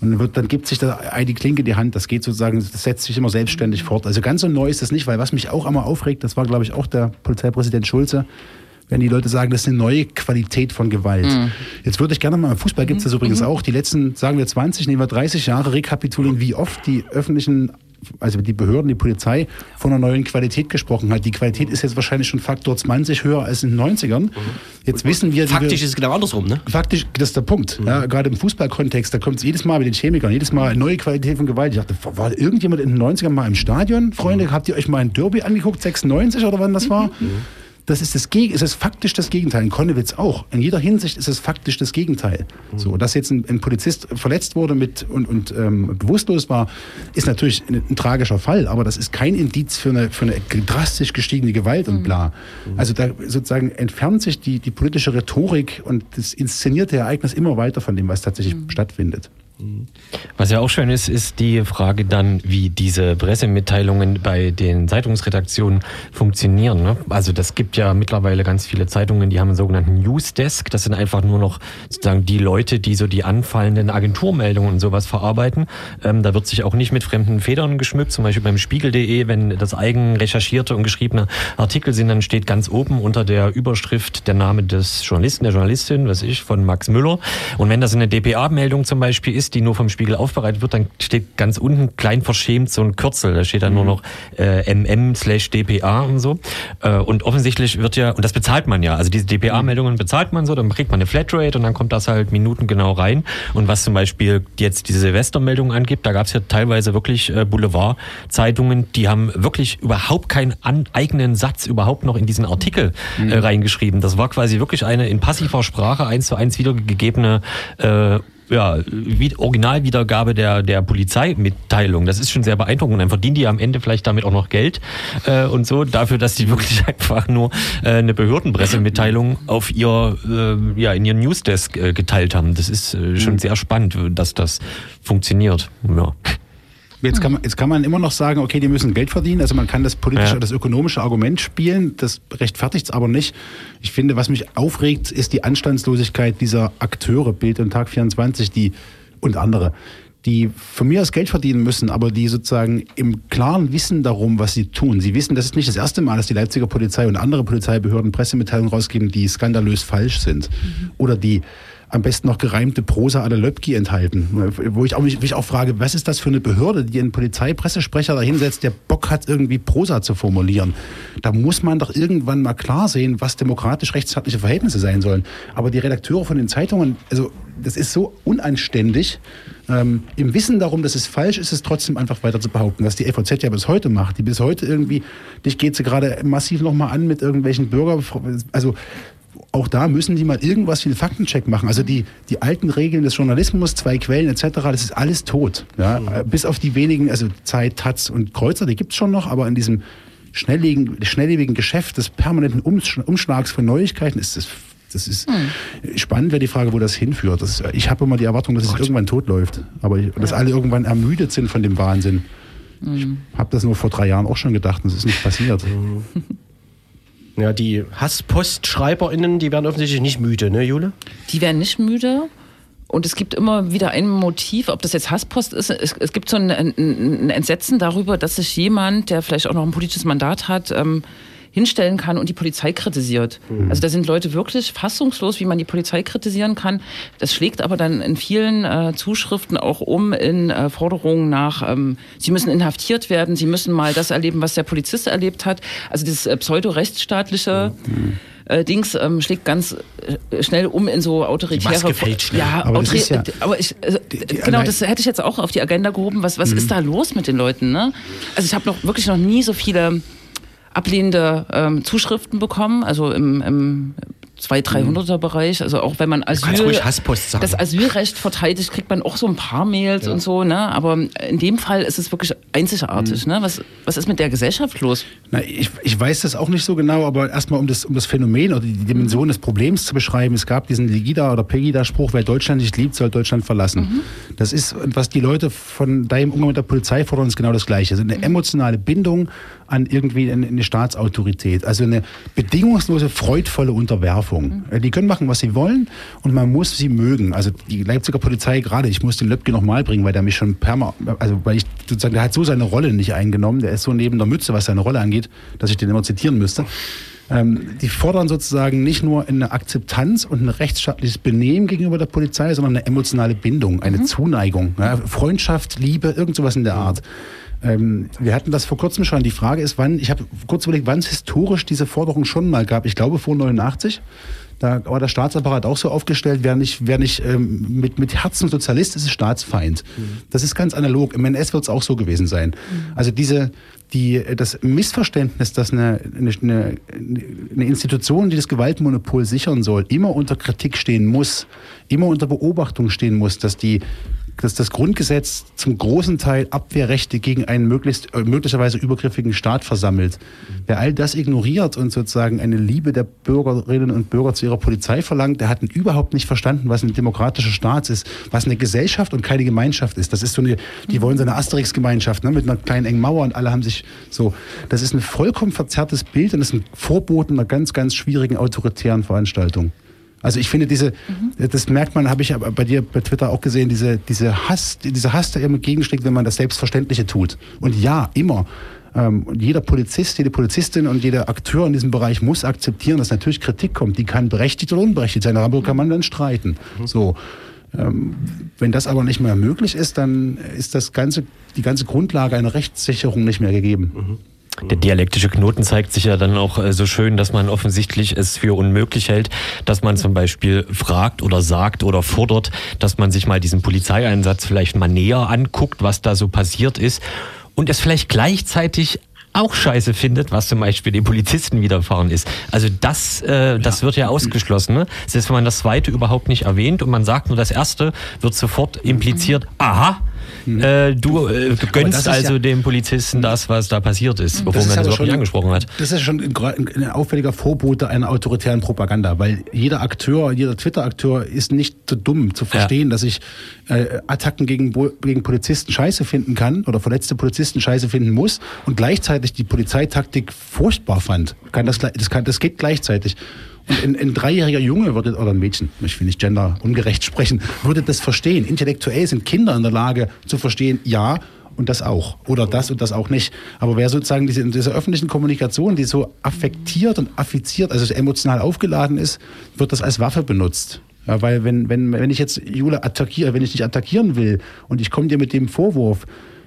Und dann, wird, dann gibt sich da die Klinke in die Hand. Das geht sozusagen, das setzt sich immer selbstständig fort. Also ganz so neu ist das nicht, weil was mich auch immer aufregt, das war, glaube ich, auch der Polizeipräsident Schulze, wenn die Leute sagen, das ist eine neue Qualität von Gewalt. Jetzt würde ich gerne mal, im Fußball gibt es das übrigens auch, die letzten, sagen wir 20, nehmen wir 30 Jahre rekapitulieren, wie oft die öffentlichen also die Behörden, die Polizei von einer neuen Qualität gesprochen hat. Die Qualität ist jetzt wahrscheinlich schon Faktor 20 höher als in den 90ern. Jetzt wissen wir... faktisch wir- ist es genau andersrum. Ne? Faktisch, das ist der Punkt. Ja, gerade im Fußballkontext, da kommt es jedes Mal mit den Chemikern, jedes Mal eine neue Qualität von Gewalt. Ich dachte, war irgendjemand in den 90ern mal im Stadion? Freunde, habt ihr euch mal ein Derby angeguckt, 96 oder wann das war? Das ist das Geg es ist faktisch das Gegenteil. In Konnewitz auch. In jeder Hinsicht ist es faktisch das Gegenteil. So, dass jetzt ein, ein Polizist verletzt wurde mit und, und ähm, bewusstlos war, ist natürlich ein, ein tragischer Fall, aber das ist kein Indiz für eine, für eine drastisch gestiegene Gewalt und bla. Also da sozusagen entfernt sich die, die politische Rhetorik und das inszenierte Ereignis immer weiter von dem, was tatsächlich stattfindet. Was ja auch schön ist, ist die Frage dann, wie diese Pressemitteilungen bei den Zeitungsredaktionen funktionieren. Ne? Also das gibt ja mittlerweile ganz viele Zeitungen, die haben einen sogenannten Newsdesk. Das sind einfach nur noch sozusagen die Leute, die so die anfallenden Agenturmeldungen und sowas verarbeiten. Ähm, da wird sich auch nicht mit fremden Federn geschmückt. Zum Beispiel beim Spiegel.de, wenn das eigen recherchierte und geschriebene Artikel sind, dann steht ganz oben unter der Überschrift der Name des Journalisten, der Journalistin, was ich, von Max Müller. Und wenn das eine DPA-Meldung zum Beispiel ist, die nur vom Spiegel aufbereitet wird, dann steht ganz unten klein verschämt so ein Kürzel. Da steht dann nur noch äh, mm slash DPA und so. Äh, und offensichtlich wird ja, und das bezahlt man ja, also diese DPA-Meldungen bezahlt man so, dann kriegt man eine Flatrate und dann kommt das halt minutengenau rein. Und was zum Beispiel jetzt diese Silvestermeldung angibt, da gab es ja teilweise wirklich äh, Boulevard-Zeitungen, die haben wirklich überhaupt keinen eigenen Satz überhaupt noch in diesen Artikel äh, reingeschrieben. Das war quasi wirklich eine in passiver Sprache eins zu eins wiedergegebene äh, ja, wie, Originalwiedergabe der, der Polizeimitteilung. Das ist schon sehr beeindruckend. Und dann verdienen die am Ende vielleicht damit auch noch Geld äh, und so, dafür, dass die (laughs) wirklich einfach nur äh, eine Behördenpressemitteilung auf ihr, äh, ja, in ihren Newsdesk äh, geteilt haben. Das ist äh, schon sehr spannend, dass das funktioniert. Ja. Jetzt kann, man, jetzt kann man immer noch sagen, okay, die müssen Geld verdienen. Also man kann das politische, Ja. das ökonomische Argument spielen. Das rechtfertigt es aber nicht. Ich finde, was mich aufregt, ist die Anstandslosigkeit dieser Akteure, Bild und Tag 24, die und andere, die von mir aus Geld verdienen müssen, aber die sozusagen im klaren Wissen darum, was sie tun. Sie wissen, das ist nicht das erste Mal, dass die Leipziger Polizei und andere Polizeibehörden Pressemitteilungen rausgeben, die skandalös falsch sind. Oder die am besten noch gereimte Prosa la Löbki enthalten. Wo ich, auch mich, wo ich auch frage, was ist das für eine Behörde, die einen Polizeipressesprecher da hinsetzt, der Bock hat, irgendwie Prosa zu formulieren. Da muss man doch irgendwann mal klar sehen, was demokratisch-rechtsstaatliche Verhältnisse sein sollen. Aber die Redakteure von den Zeitungen, also das ist so unanständig. Ähm, Im Wissen darum, dass es falsch ist, es trotzdem einfach weiter zu behaupten. Was die FOZ ja bis heute macht, die bis heute irgendwie, dich geht sie gerade massiv nochmal an mit irgendwelchen Bürger, also auch da müssen die mal irgendwas wie einen Faktencheck machen. Also die, die alten Regeln des Journalismus, zwei Quellen etc., das ist alles tot. Ja? Äh, Bis auf die wenigen, also Zeit, Taz und Kreuzer, die gibt's schon noch, aber in diesem schnelllebigen, schnelllebigen Geschäft des permanenten Umsch Umschlags von Neuigkeiten ist das das ist spannend, wäre die Frage, wo das hinführt. Das, ich habe immer die Erwartung, dass es irgendwann tot läuft. Aber ich, dass alle irgendwann ermüdet sind von dem Wahnsinn. Ich habe das nur vor drei Jahren auch schon gedacht und es ist nicht passiert. Ja, die HasspostschreiberInnen, die werden offensichtlich nicht müde, ne, Jule? Die werden nicht müde. Und es gibt immer wieder ein Motiv, ob das jetzt Hasspost ist. Es, es gibt so ein, ein, ein Entsetzen darüber, dass sich jemand, der vielleicht auch noch ein politisches Mandat hat, ähm, hinstellen kann und die Polizei kritisiert. Also da sind Leute wirklich fassungslos, wie man die Polizei kritisieren kann. Das schlägt aber dann in vielen äh, Zuschriften auch um in äh, Forderungen nach, ähm, sie müssen inhaftiert werden, sie müssen mal das erleben, was der Polizist erlebt hat. Also dieses äh, pseudo-rechtsstaatliche äh, Dings ähm, schlägt ganz äh, schnell um in so autoritäre. Maske fällt schnell. Ja, Aber das ja- aber ich, also, die genau, allein- das hätte ich jetzt auch auf die Agenda gehoben. Was, was ist da los mit den Leuten? Ne? Also ich habe noch wirklich noch nie so viele ablehnende ähm, Zuschriften bekommen, also im, im 200-300er Bereich, also auch wenn man Asyl, das Asylrecht verteidigt, kriegt man auch so ein paar Mails und so, ne? aber in dem Fall ist es wirklich einzigartig. Ne? Was, was ist mit der Gesellschaft los? Na, ich, ich weiß das auch nicht so genau, aber erstmal um das, um das Phänomen oder die Dimension des Problems zu beschreiben. Es gab diesen Legida- oder Pegida-Spruch, wer Deutschland nicht liebt, soll Deutschland verlassen. Das ist, was die Leute von deinem Umgang mit der Polizei fordern, ist genau das Gleiche. Also eine emotionale Bindung an irgendwie eine, Staatsautorität. Also eine bedingungslose, freudvolle Unterwerfung. Äh, Die können machen, was sie wollen und man muss sie mögen. Also die Leipziger Polizei gerade, ich muss den Löbke nochmal bringen, weil der mich schon perma, also weil ich sozusagen, der hat so seine Rolle nicht eingenommen, der ist so neben der Mütze, was seine Rolle angeht, dass ich den immer zitieren müsste. Ähm, die fordern sozusagen nicht nur eine Akzeptanz und ein rechtsstaatliches Benehmen gegenüber der Polizei, sondern eine emotionale Bindung, eine Zuneigung, ja, Freundschaft, Liebe, irgend sowas in der Art. Ähm, wir hatten das vor kurzem schon. Die Frage ist, wann, ich habe kurz überlegt, wann es historisch diese Forderung schon mal gab. Ich glaube vor 89. Da war der Staatsapparat auch so aufgestellt, wer nicht, wer nicht ähm, mit, mit Herzen Sozialist ist, ist Staatsfeind. Das ist ganz analog. Im NS wird es auch so gewesen sein. Also diese, die, das Missverständnis, dass eine, eine eine Institution, die das Gewaltmonopol sichern soll, immer unter Kritik stehen muss, immer unter Beobachtung stehen muss, dass die dass das Grundgesetz zum großen Teil Abwehrrechte gegen einen möglichst, äh, möglicherweise übergriffigen Staat versammelt. Wer all das ignoriert und sozusagen eine Liebe der Bürgerinnen und Bürger zu ihrer Polizei verlangt, der hat überhaupt nicht verstanden, was ein demokratischer Staat ist, was eine Gesellschaft und keine Gemeinschaft ist. Das ist so eine, die wollen so eine Asterix-Gemeinschaft ne, mit einer kleinen engen Mauer und alle haben sich so. Das ist ein vollkommen verzerrtes Bild und das ist ein Vorboten einer ganz, ganz schwierigen autoritären Veranstaltung. Also ich finde diese, das merkt man, habe ich aber bei dir bei Twitter auch gesehen, diese, diese Hass, dieser Hass, der immer entgegenschlägt, wenn man das Selbstverständliche tut. Und ja, immer. Ähm, und jeder Polizist, jede Polizistin und jeder Akteur in diesem Bereich muss akzeptieren, dass natürlich Kritik kommt. Die kann berechtigt oder unberechtigt sein. Darüber kann man dann streiten. So. Ähm, wenn das aber nicht mehr möglich ist, dann ist das ganze, die ganze Grundlage einer Rechtssicherung nicht mehr gegeben. Der dialektische Knoten zeigt sich ja dann auch äh, so schön, dass man offensichtlich es für unmöglich hält, dass man zum Beispiel fragt oder sagt oder fordert, dass man sich mal diesen Polizeieinsatz vielleicht mal näher anguckt, was da so passiert ist und es vielleicht gleichzeitig auch scheiße findet, was zum Beispiel den Polizisten widerfahren ist. Also das, äh, das wird ja ausgeschlossen. Ne? Selbst wenn man das zweite überhaupt nicht erwähnt und man sagt nur das erste, wird sofort impliziert, aha, äh, du äh, gönnst also ja- dem Polizisten das, was da passiert ist, bevor Das ist man das überhaupt nicht angesprochen hat. Das ist schon ein, ein auffälliger Vorbote einer autoritären Propaganda, weil jeder Akteur, jeder Twitter-Akteur ist nicht so dumm zu verstehen, dass ich äh, Attacken gegen, gegen Polizisten scheiße finden kann oder verletzte Polizisten scheiße finden muss und gleichzeitig die Polizeitaktik furchtbar fand. Kann das, das, kann, das geht gleichzeitig. Ein, ein dreijähriger Junge würde, oder ein Mädchen, ich will nicht genderungerecht sprechen, würde das verstehen. Intellektuell sind Kinder in der Lage zu verstehen, ja, und das auch. Oder das und das auch nicht. Aber wer sozusagen diese, in dieser öffentlichen Kommunikation, die so affektiert und affiziert, also emotional aufgeladen ist, wird das als Waffe benutzt. Ja, weil wenn, wenn, wenn ich jetzt Jule attackiere, wenn ich dich attackieren will und ich komme dir mit dem Vorwurf,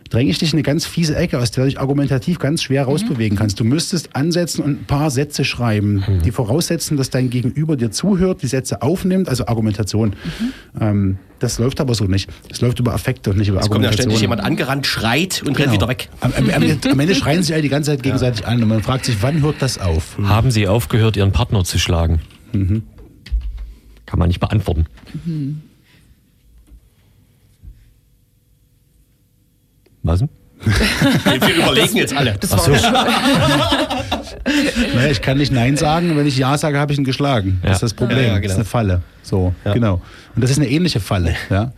dränge ich dich in eine ganz fiese Ecke, aus der du dich argumentativ ganz schwer rausbewegen kannst. Du müsstest ansetzen und ein paar Sätze schreiben, die voraussetzen, dass dein Gegenüber dir zuhört, die Sätze aufnimmt, also Argumentation. Ähm, das läuft aber so nicht. Das läuft über Affekte und nicht über Es kommt ja Argumentation. ständig jemand angerannt, schreit und rennt Genau. wieder weg. Am, am, am, am (laughs) Ende schreien sich alle die ganze Zeit gegenseitig an und man fragt sich, wann hört das auf? Haben Sie aufgehört, Ihren Partner zu schlagen? Kann man nicht beantworten. Was? Wir überlegen jetzt alle. Das war (laughs) Naja, ich kann nicht Nein sagen, wenn ich Ja sage, habe ich ihn geschlagen. Das ist das Problem. Ja, ja, Das genau. ist eine Falle. So, genau. Und das ist eine ähnliche Falle. (laughs) Ja?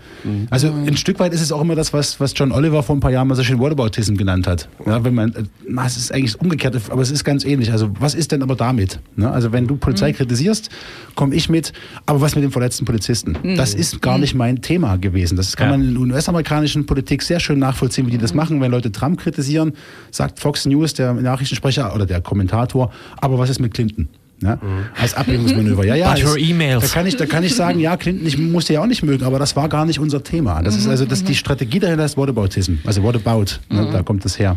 Also ein Stück weit ist es auch immer das, was, was John Oliver vor ein paar Jahren mal so schön Whataboutism genannt hat. Ja, wenn man, äh, na, es ist eigentlich umgekehrt, aber es ist ganz ähnlich. Also was ist denn aber damit? Ne? Also wenn du Polizei kritisierst, komme ich mit, aber was mit dem verletzten Polizisten? Das ist gar nicht mein Thema gewesen. Das kann Ja. man in der US-amerikanischen Politik sehr schön nachvollziehen, wie die das machen. Wenn Leute Trump kritisieren, sagt Fox News, der Nachrichtensprecher oder der Kommentator, aber was ist mit Clinton? Ja? Als Ablenkungsmanöver. Ja, ja. But das- her emails. Da kann, ich, da kann ich sagen, ja, Clinton, ich musste ja auch nicht mögen, aber das war gar nicht unser Thema. Das ist also das, die Strategie dahinter ist Whataboutism. Also Whatabout, ne, da kommt das her.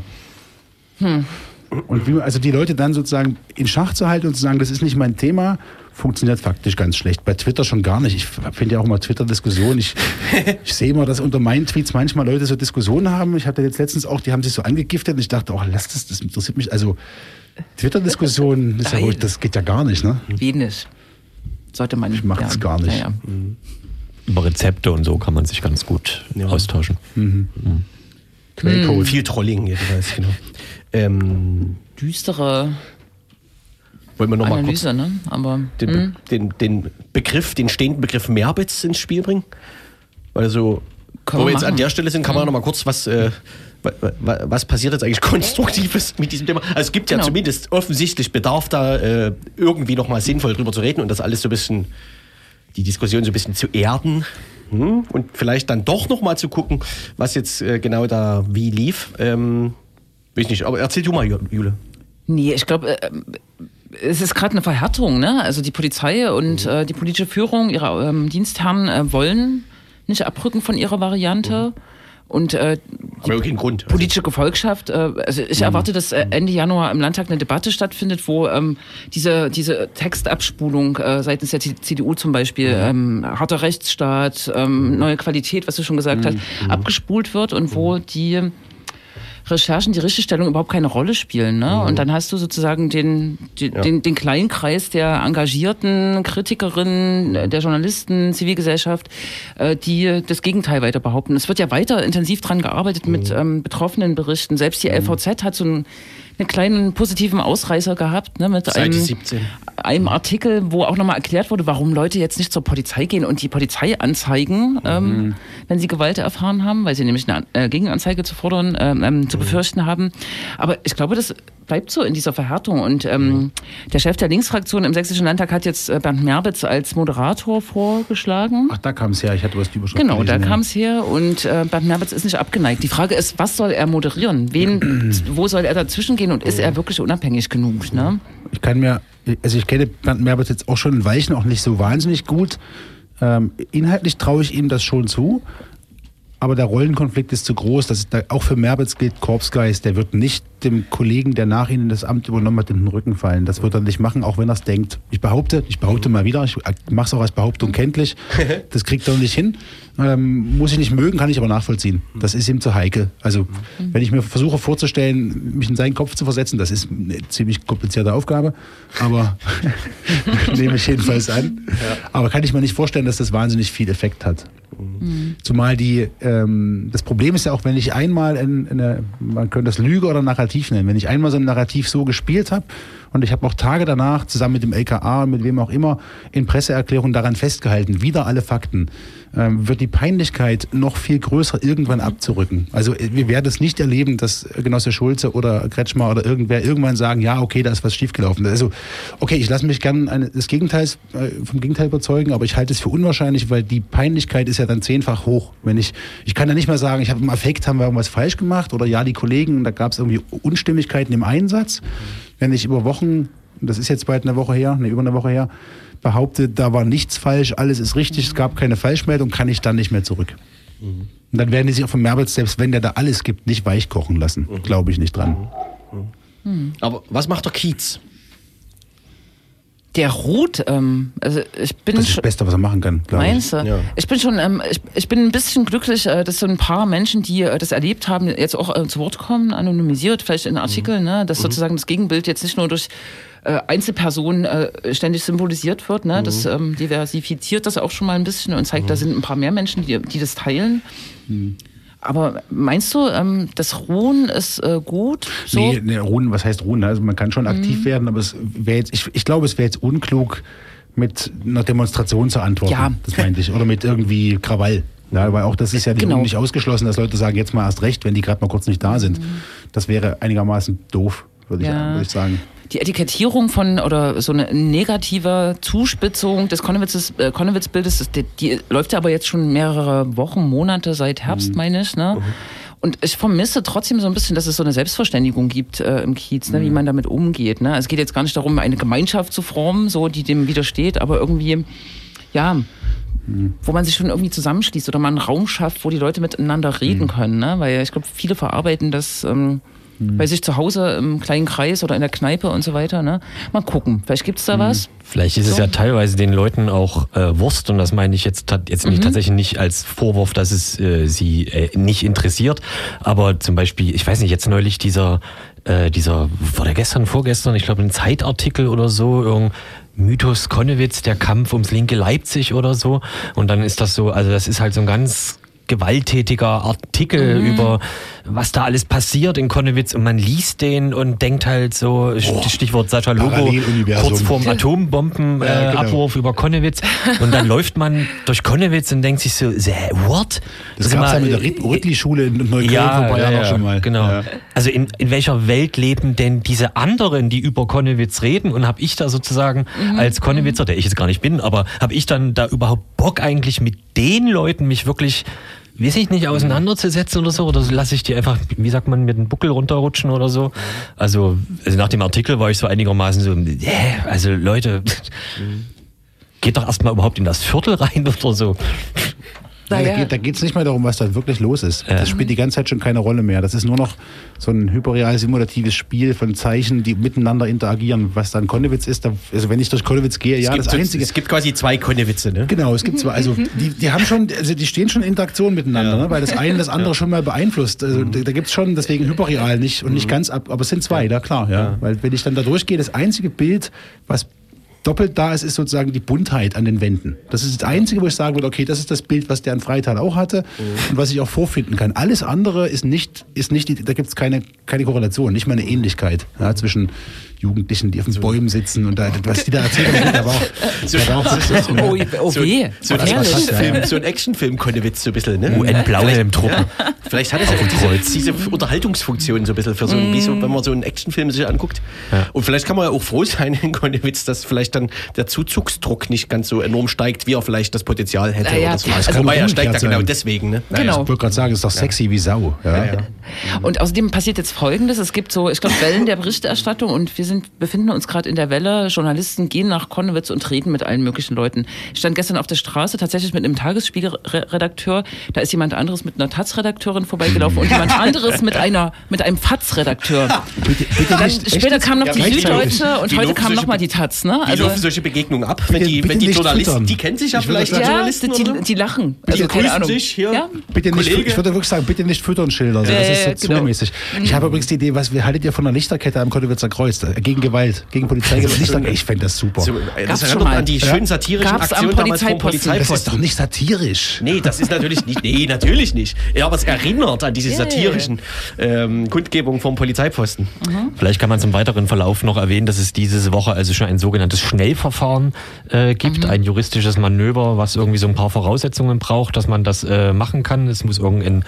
Und wie, also die Leute dann sozusagen in Schach zu halten und zu sagen, das ist nicht mein Thema, funktioniert faktisch ganz schlecht. Bei Twitter schon gar nicht. Ich finde ja auch immer Twitter-Diskussionen. Ich, (laughs) ich sehe immer, dass unter meinen Tweets manchmal Leute so Diskussionen haben. Ich hatte jetzt letztens auch, die haben sich so angegiftet und ich dachte, oh, lass das, das interessiert mich. Also Twitter-Diskussionen, ist ja ruhig, das geht ja gar nicht, ne? wenig. Sollte man Ich mach das gar nicht. Ja, ja. Über Rezepte und so kann man sich ganz gut austauschen. Quellcode. Viel Trolling jedenfalls, genau. Ähm, Düstere wollen wir nochmal kurz ne? Aber den, Be- den, den Begriff, den stehenden Begriff Merbitz ins Spiel bringen? Also, wo wir wir jetzt an der Stelle sind, kann man noch mal kurz was, äh, wa- wa- was passiert jetzt eigentlich Konstruktives mit diesem Thema? Also es gibt ja Genau. zumindest offensichtlich Bedarf da, äh, irgendwie noch mal sinnvoll drüber zu reden und das alles so ein bisschen, die Diskussion so ein bisschen zu erden. Hm? Und vielleicht dann doch noch mal zu gucken, was jetzt äh, genau da wie lief. Ähm, weiß nicht, aber erzähl du mal, Ju- Jule. Nee, ich glaube, äh, es ist gerade eine Verhärtung. Ne? Also die Polizei und äh, die politische Führung, ihre ähm, Dienstherren äh, wollen nicht abrücken von ihrer Variante. Und äh, keinen Grund. Also, politische Gefolgschaft. Äh, also ich erwarte, dass äh, Ende Januar im Landtag eine Debatte stattfindet, wo ähm, diese, diese Textabspulung äh, seitens der CDU zum Beispiel, ähm, harter Rechtsstaat, ähm, neue Qualität, was du schon gesagt hast, abgespult wird und wo die Recherchen, die Richtigstellung überhaupt keine Rolle spielen. Ne? Und dann hast du sozusagen den, den, den kleinen Kreis der engagierten Kritikerinnen, äh, der Journalisten, Zivilgesellschaft, äh, die das Gegenteil weiter behaupten. Es wird ja weiter intensiv dran gearbeitet mit ähm, betroffenen Berichten. Selbst die LVZ hat so einen, einen kleinen positiven Ausreißer gehabt ne, mit Seite einem, 17. einem Artikel, wo auch nochmal erklärt wurde, warum Leute jetzt nicht zur Polizei gehen und die Polizei anzeigen, ähm, wenn sie Gewalt erfahren haben, weil sie nämlich eine äh, Gegenanzeige zu fordern, ähm, ähm, zu befürchten haben. Aber ich glaube, das bleibt so in dieser Verhärtung. Und ähm, der Chef der Linksfraktion im Sächsischen Landtag hat jetzt äh, Bernd Merbitz als Moderator vorgeschlagen. Ach, da kam es her. Ich hatte was die Überschrift Genau, da gelesen, ja. kam es her und äh, Bernd Merbitz ist nicht abgeneigt. Die Frage ist, was soll er moderieren? Wen, (clears throat) wo soll er dazwischen gehen und ist er wirklich unabhängig genug? Ne? Ich kann mir, also ich kenne Bernd Merbert jetzt auch schon in Weichen auch nicht so wahnsinnig gut. Ähm, inhaltlich traue ich ihm das schon zu, aber der Rollenkonflikt ist zu groß. Das ist da, auch für Merbitz gilt Korpsgeist. Der wird nicht dem Kollegen, der nach ihnen das Amt übernommen hat, in den Rücken fallen. Das wird er nicht machen, auch wenn er es denkt. Ich behaupte, ich behaupte mal wieder, ich mache es auch als Behauptung kenntlich. (laughs) Das kriegt er nicht hin. Ähm, muss ich nicht mögen, kann ich aber nachvollziehen. Das ist ihm zu heikel. Also, wenn ich mir versuche vorzustellen, mich in seinen Kopf zu versetzen, das ist eine ziemlich komplizierte Aufgabe, aber (laughs) nehme ich jedenfalls an. Aber kann ich mir nicht vorstellen, dass das wahnsinnig viel Effekt hat. Zumal die, ähm, das Problem ist ja auch, wenn ich einmal in, in eine, man könnte das Lüge oder Narrativ nennen, wenn ich einmal so ein Narrativ so gespielt habe und ich habe auch Tage danach zusammen mit dem LKA, mit wem auch immer, in Presseerklärungen daran festgehalten, wieder alle Fakten, ähm, wird die Peinlichkeit noch viel größer irgendwann abzurücken. Also äh, wir werden es nicht erleben, dass Genosse Schulze oder Kretschmer oder irgendwer irgendwann sagen, ja, okay, da ist was schiefgelaufen. Also, okay, ich lasse mich gern des Gegenteils, äh, vom Gegenteil überzeugen, aber ich halte es für unwahrscheinlich, weil die Peinlichkeit ist ja dann zehnfach hoch. Wenn ich, ich kann ja nicht mehr sagen, ich habe im Affekt, haben wir irgendwas falsch gemacht oder ja, die Kollegen, da gab es irgendwie Unstimmigkeiten im Einsatz. Wenn ich über Wochen, das ist jetzt bald eine Woche her, ne, über eine Woche her, behaupte, da war nichts falsch, alles ist richtig, es gab keine Falschmeldung, kann ich dann nicht mehr zurück. Und dann werden die sich auch von Merbitz, selbst wenn der da alles gibt, nicht weichkochen lassen. Glaube ich nicht dran. Aber was macht der Kiez? Der ruht, ähm, also ich bin Das ist schon- das Beste, was er machen kann, glaube ich. Meinst du? Ja. Ich bin schon, ähm, ich, ich bin ein bisschen glücklich, äh, dass so ein paar Menschen, die äh, das erlebt haben, jetzt auch äh, zu Wort kommen, anonymisiert, vielleicht in Artikeln, ne, dass sozusagen das Gegenbild jetzt nicht nur durch äh, Einzelpersonen äh, ständig symbolisiert wird, ne, das ähm, diversifiziert das auch schon mal ein bisschen und zeigt, da sind ein paar mehr Menschen, die, die das teilen. Aber meinst du, ähm, das Ruhen ist äh, gut? So? Nee, nee, ruhen, was heißt ruhen? Also man kann schon aktiv werden, aber es wäre jetzt, ich, ich glaube, es wäre jetzt unklug, mit einer Demonstration zu antworten. Ja. Das meinte ich. Oder mit irgendwie Krawall. Ja, weil auch das ist ja Genau. nicht ausgeschlossen, dass Leute sagen, jetzt mal erst recht, wenn die gerade mal kurz nicht da sind. Das wäre einigermaßen doof, würde ich, Ja. würde ich sagen. Die Etikettierung von oder so eine negative Zuspitzung des äh, Konnewitz-Bildes, das- die, die läuft ja aber jetzt schon mehrere Wochen, Monate seit Herbst, meine ich. Ne? Und ich vermisse trotzdem so ein bisschen, dass es so eine Selbstverständigung gibt äh, im Kiez, ne? wie man damit umgeht. Ne? Es geht jetzt gar nicht darum, eine Gemeinschaft zu formen, so die dem widersteht, aber irgendwie, ja, wo man sich schon irgendwie zusammenschließt oder mal einen Raum schafft, wo die Leute miteinander reden können. Ne? Weil ich glaube, viele verarbeiten das ähm, bei sich zu Hause im kleinen Kreis oder in der Kneipe und so weiter. Ne? Mal gucken, vielleicht gibt's da was. Vielleicht ist es So. ja teilweise den Leuten auch äh, Wurst und das meine ich jetzt, jetzt nicht tatsächlich nicht als Vorwurf, dass es äh, sie äh, nicht interessiert, aber zum Beispiel, ich weiß nicht, jetzt neulich dieser, äh, dieser, war der gestern, vorgestern, ich glaube ein Zeitartikel oder so, irgendein Mythos Konnewitz, der Kampf ums linke Leipzig oder so und dann ist das so, also das ist halt so ein ganz gewalttätiger Artikel über was da alles passiert in Konnewitz und man liest den und denkt halt so, St- Stichwort Sascha Lobo, Paralleluniversum. kurz vorm Atombombenabwurf Ja, äh, genau. Abwurf über Konnewitz und dann läuft man durch Konnewitz und denkt sich so, "Sä, what? Das Sag gab es ja mit der Rüttli-Schule in Neukölln ja, vor ein paar Jahren ja, auch schon mal. Genau. Ja. Also in, in welcher Welt leben denn diese anderen, die über Konnewitz reden? Und habe ich da sozusagen als Konnewitzer, der ich jetzt gar nicht bin, aber habe ich dann da überhaupt Bock eigentlich mit den Leuten mich wirklich, weiß ich nicht, auseinanderzusetzen oder so? Oder lasse ich die einfach, wie sagt man, mit dem Buckel runterrutschen oder so? Also, also nach dem Artikel war ich so einigermaßen so, hä, also Leute, (laughs) geht doch erstmal überhaupt in das Viertel rein (laughs) oder so. Naja. Da geht es nicht mehr darum, was da wirklich los ist. Das spielt die ganze Zeit schon keine Rolle mehr. Das ist nur noch so ein hyperreal simulatives Spiel von Zeichen, die miteinander interagieren. Was dann Konnewitz ist, da, also wenn ich durch Konnewitz gehe, ja, es, gibt das so, Einzige. es gibt quasi zwei Konnewitze, ne? Genau, es gibt zwar, also (laughs) die, die haben schon, also die stehen schon in Interaktion miteinander, ne? weil das eine das andere schon mal beeinflusst. Also da, da gibt es schon deswegen hyperreal nicht und nicht ganz ab, aber es sind zwei, da klar, ja. Weil wenn ich dann da durchgehe, das einzige Bild, was doppelt da ist, ist sozusagen die Buntheit an den Wänden. Das ist das Einzige, wo ich sagen würde, okay, das ist das Bild, was der in Freital auch hatte und was ich auch vorfinden kann. Alles andere ist nicht, ist nicht da gibt es keine, keine Korrelation, nicht mal eine Ähnlichkeit ja, zwischen Jugendlichen, die auf den Bäumen sitzen und da, was die da erzählen, da war auch, (laughs) da war auch so, so, Oh, oh So, weh. so ein. Actionfilm, so ein Actionfilm Konnewitz so ein bisschen, ne? UN Blauhelm-Truppen. Ja, vielleicht hat es ja auch diese, diese Unterhaltungsfunktion so ein bisschen für so, ein- wie so, wenn man so einen Actionfilm sich anguckt. Und vielleicht kann man ja auch froh sein (laughs) in Konnewitz, dass vielleicht dann der Zuzugsdruck nicht ganz so enorm steigt, wie er vielleicht das Potenzial hätte. Ja, ja. oder so. Das kann Wobei er steigt ja genau sein. deswegen, ne? Genau. Ich wollte gerade sagen, es ist doch sexy wie Sau. Ja. Und außerdem passiert jetzt Folgendes: Es gibt so, ich glaube, Wellen der Berichterstattung und wir sind, befinden uns gerade in der Welle. Journalisten gehen nach Konnewitz und reden mit allen möglichen Leuten. Ich stand gestern auf der Straße tatsächlich mit einem Tagesspiegel-Redakteur. Da ist jemand anderes mit einer Taz-Redakteurin vorbeigelaufen und jemand anderes mit einer, mit einem echt später jetzt? kam noch Ja, die. Süddeutsche und Die heute kam solche noch mal die Taz. Ne? Wie Also, laufen solche Begegnungen ab, wenn die, wenn die Journalisten, die kennen sich ja Ich vielleicht, die ja, Journalisten, die, oder? die lachen. Die Also, keine grüßen Ahnung. sich hier. Ja? Bitte nicht, Kollege. ich würde wirklich sagen, bitte nicht füttern Schilder. Also, das ist ja, so genau. zumäßig. Ich habe übrigens die Idee, was wir haltet ihr von einer Lichterkette am Kottowitzer Kreuz? Äh, Gegen Gewalt, gegen Polizeigewalt. Lichter, ich fände das super. So, äh, das schon erinnert mal. an die Ja. schön satirischen Gab's Aktionen damals vom Polizeiposten. das ist doch nicht satirisch. Nee, das ist natürlich nicht. Nee, natürlich nicht. Ja, aber es erinnert an diese satirischen ähm, Kundgebungen vom Polizeiposten. Vielleicht kann man zum weiteren Verlauf noch erwähnen, dass es diese Woche also schon ein sogenanntes Schnellverfahren äh, gibt, ein juristisches Manöver, was irgendwie so ein paar Voraussetzungen braucht, dass man das äh, machen kann. Es muss irgendein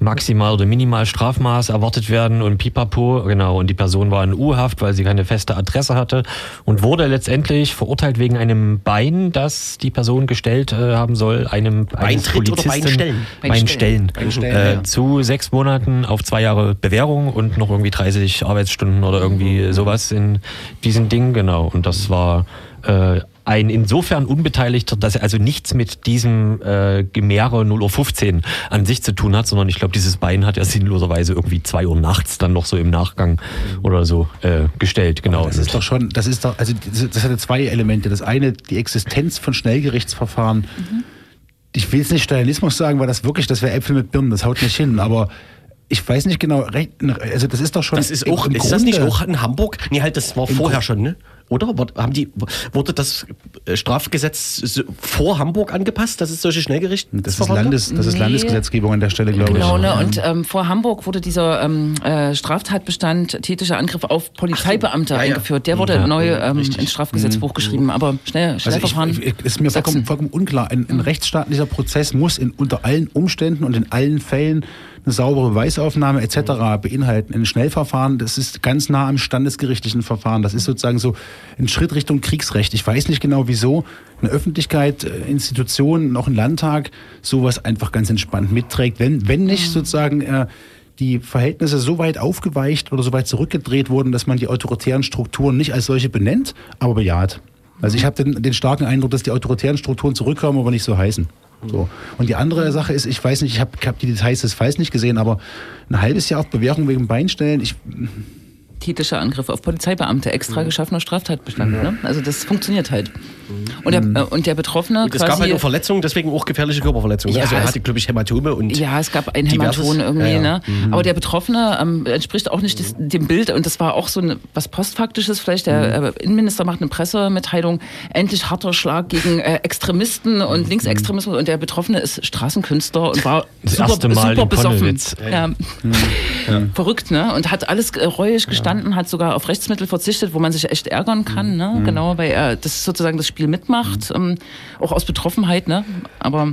Maximal- oder Minimalstrafmaß erwartet werden und pipapo, genau. Und die Person war in U-Haft, weil sie keine feste Adresse hatte und wurde letztendlich verurteilt wegen einem Bein, das die Person gestellt äh, haben soll, einem Beintritt oder Polizisten. Beinstellen? Beinstellen. Beinstellen, äh, ja. zu sechs Monaten auf zwei Jahre Bewährung und noch irgendwie 30 Arbeitsstunden oder irgendwie sowas in diesen Dingen, genau. Und das war äh, ein insofern Unbeteiligter, dass er also nichts mit diesem äh, Gemäre 0 Uhr 15 an sich zu tun hat, sondern ich glaube, dieses Bein hat er sinnloserweise irgendwie zwei Uhr nachts dann noch so im Nachgang oder so äh, gestellt, genau. Das ist doch schon, das ist doch, also das, das hatte zwei Elemente. Das eine, die Existenz von Schnellgerichtsverfahren. Ich will jetzt nicht Stalinismus sagen, weil das wirklich, das wäre Äpfel mit Birnen, das haut nicht hin. Aber ich weiß nicht genau, also das ist doch schon. Das ist auch, im ist das nicht Grunde- auch in Hamburg? Nee, halt, das war vorher Grund- schon, ne? Oder? Wurde- Haben die, wurde das äh, Strafgesetz so vor Hamburg angepasst, dass es solche Schnellgerichte Das ist, Landes, das ist Nee. Landesgesetzgebung an der Stelle, glaube Genau, ich. ne? Und ähm, vor Hamburg wurde dieser ähm, äh, Straftatbestand tätischer Angriff auf Polizeibeamte Ja, ja. eingeführt. Der wurde neu ähm, ins Strafgesetzbuch geschrieben. Aber schnell, Also Schnellverfahren. ich, ich, ist mir vollkommen, vollkommen unklar. Ein, ein rechtsstaatlicher Prozess muss in, unter allen Umständen und in allen Fällen eine saubere Beweisaufnahme etc. beinhalten. Ein Schnellverfahren, das ist ganz nah am standesgerichtlichen Verfahren. Das ist sozusagen so ein Schritt Richtung Kriegsrecht. Ich weiß nicht genau, wieso eine Öffentlichkeit, äh, Institutionen, auch ein Landtag sowas einfach ganz entspannt mitträgt. Wenn, wenn nicht sozusagen äh, die Verhältnisse so weit aufgeweicht oder so weit zurückgedreht wurden, dass man die autoritären Strukturen nicht als solche benennt, aber bejaht. Also ich habe den, den starken Eindruck, dass die autoritären Strukturen zurückkommen, aber nicht so heißen. So. Und die andere Sache ist, ich weiß nicht, ich habe hab die Details des Falls nicht gesehen, aber ein halbes Jahr auf Bewährung wegen Beinstellen, ich, Tätischer Angriff auf Polizeibeamte, extra geschaffener Straftatbestand. Ne? Also das funktioniert halt. Und der, äh, und der Betroffene Und es gab quasi... halt auch Verletzungen, deswegen auch gefährliche Körperverletzungen. Ja, also er hatte, glaube ich, Hämatome und. Ja, es gab ein Diverses. Hämaton irgendwie, Ja, ne? Aber der Betroffene ähm, entspricht auch nicht des, dem Bild und das war auch so ein, was postfaktisches vielleicht. Der äh, Innenminister macht eine Pressemitteilung, endlich harter Schlag gegen äh, Extremisten und Linksextremismus und der Betroffene ist Straßenkünstler und war Das super, erste Mal super besoffen. Ja. (laughs) Verrückt, ne? Und hat alles äh, reuig gestanden, hat sogar auf Rechtsmittel verzichtet, wo man sich echt ärgern kann, ne? Genau, weil er das sozusagen das Spiel mitmacht, ähm, auch aus Betroffenheit, ne? Aber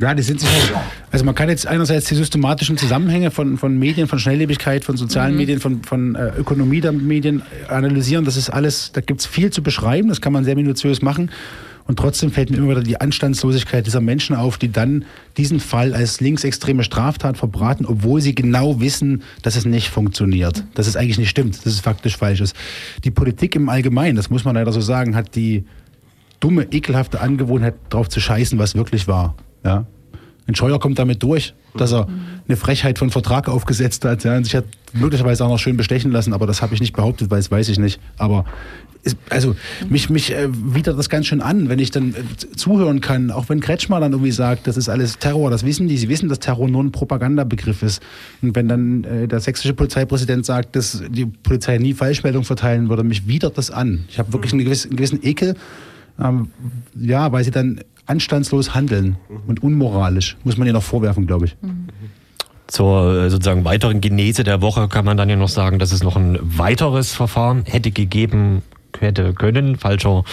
ja, die sind sich halt, also man kann jetzt einerseits die systematischen Zusammenhänge von, von Medien, von Schnelllebigkeit, von sozialen Medien, von, von äh, Ökonomie der Medien analysieren. Das ist alles, da gibt's viel zu beschreiben, das kann man sehr minutiös machen. Und trotzdem fällt mir immer wieder die Anstandslosigkeit dieser Menschen auf, die dann diesen Fall als linksextreme Straftat verbraten, obwohl sie genau wissen, dass es nicht funktioniert, dass es eigentlich nicht stimmt, dass es faktisch falsch ist. Die Politik im Allgemeinen, das muss man leider so sagen, hat die dumme, ekelhafte Angewohnheit, drauf zu scheißen, was wirklich war. Ja? Ein Scheuer kommt damit durch, dass er eine Frechheit von Vertrag aufgesetzt hat ja, und sich hat möglicherweise auch noch schön bestechen lassen, aber das habe ich nicht behauptet, weil das weiß ich nicht. Aber ist, also mich, mich äh, widert das ganz schön an, wenn ich dann äh, zuhören kann, auch wenn Kretschmer dann irgendwie sagt, das ist alles Terror, das wissen die, sie wissen, dass Terror nur ein Propagandabegriff ist. Und wenn dann äh, der sächsische Polizeipräsident sagt, dass die Polizei nie Falschmeldung verteilen würde, mich widert das an. Ich habe wirklich einen gewissen, einen gewissen Ekel, ähm, ja, weil sie dann anstandslos handeln und unmoralisch, muss man ihnen noch vorwerfen, glaube ich. Zur äh, sozusagen weiteren Genese der Woche kann man dann ja noch sagen, dass es noch ein weiteres Verfahren hätte gegeben hätte können. Falscher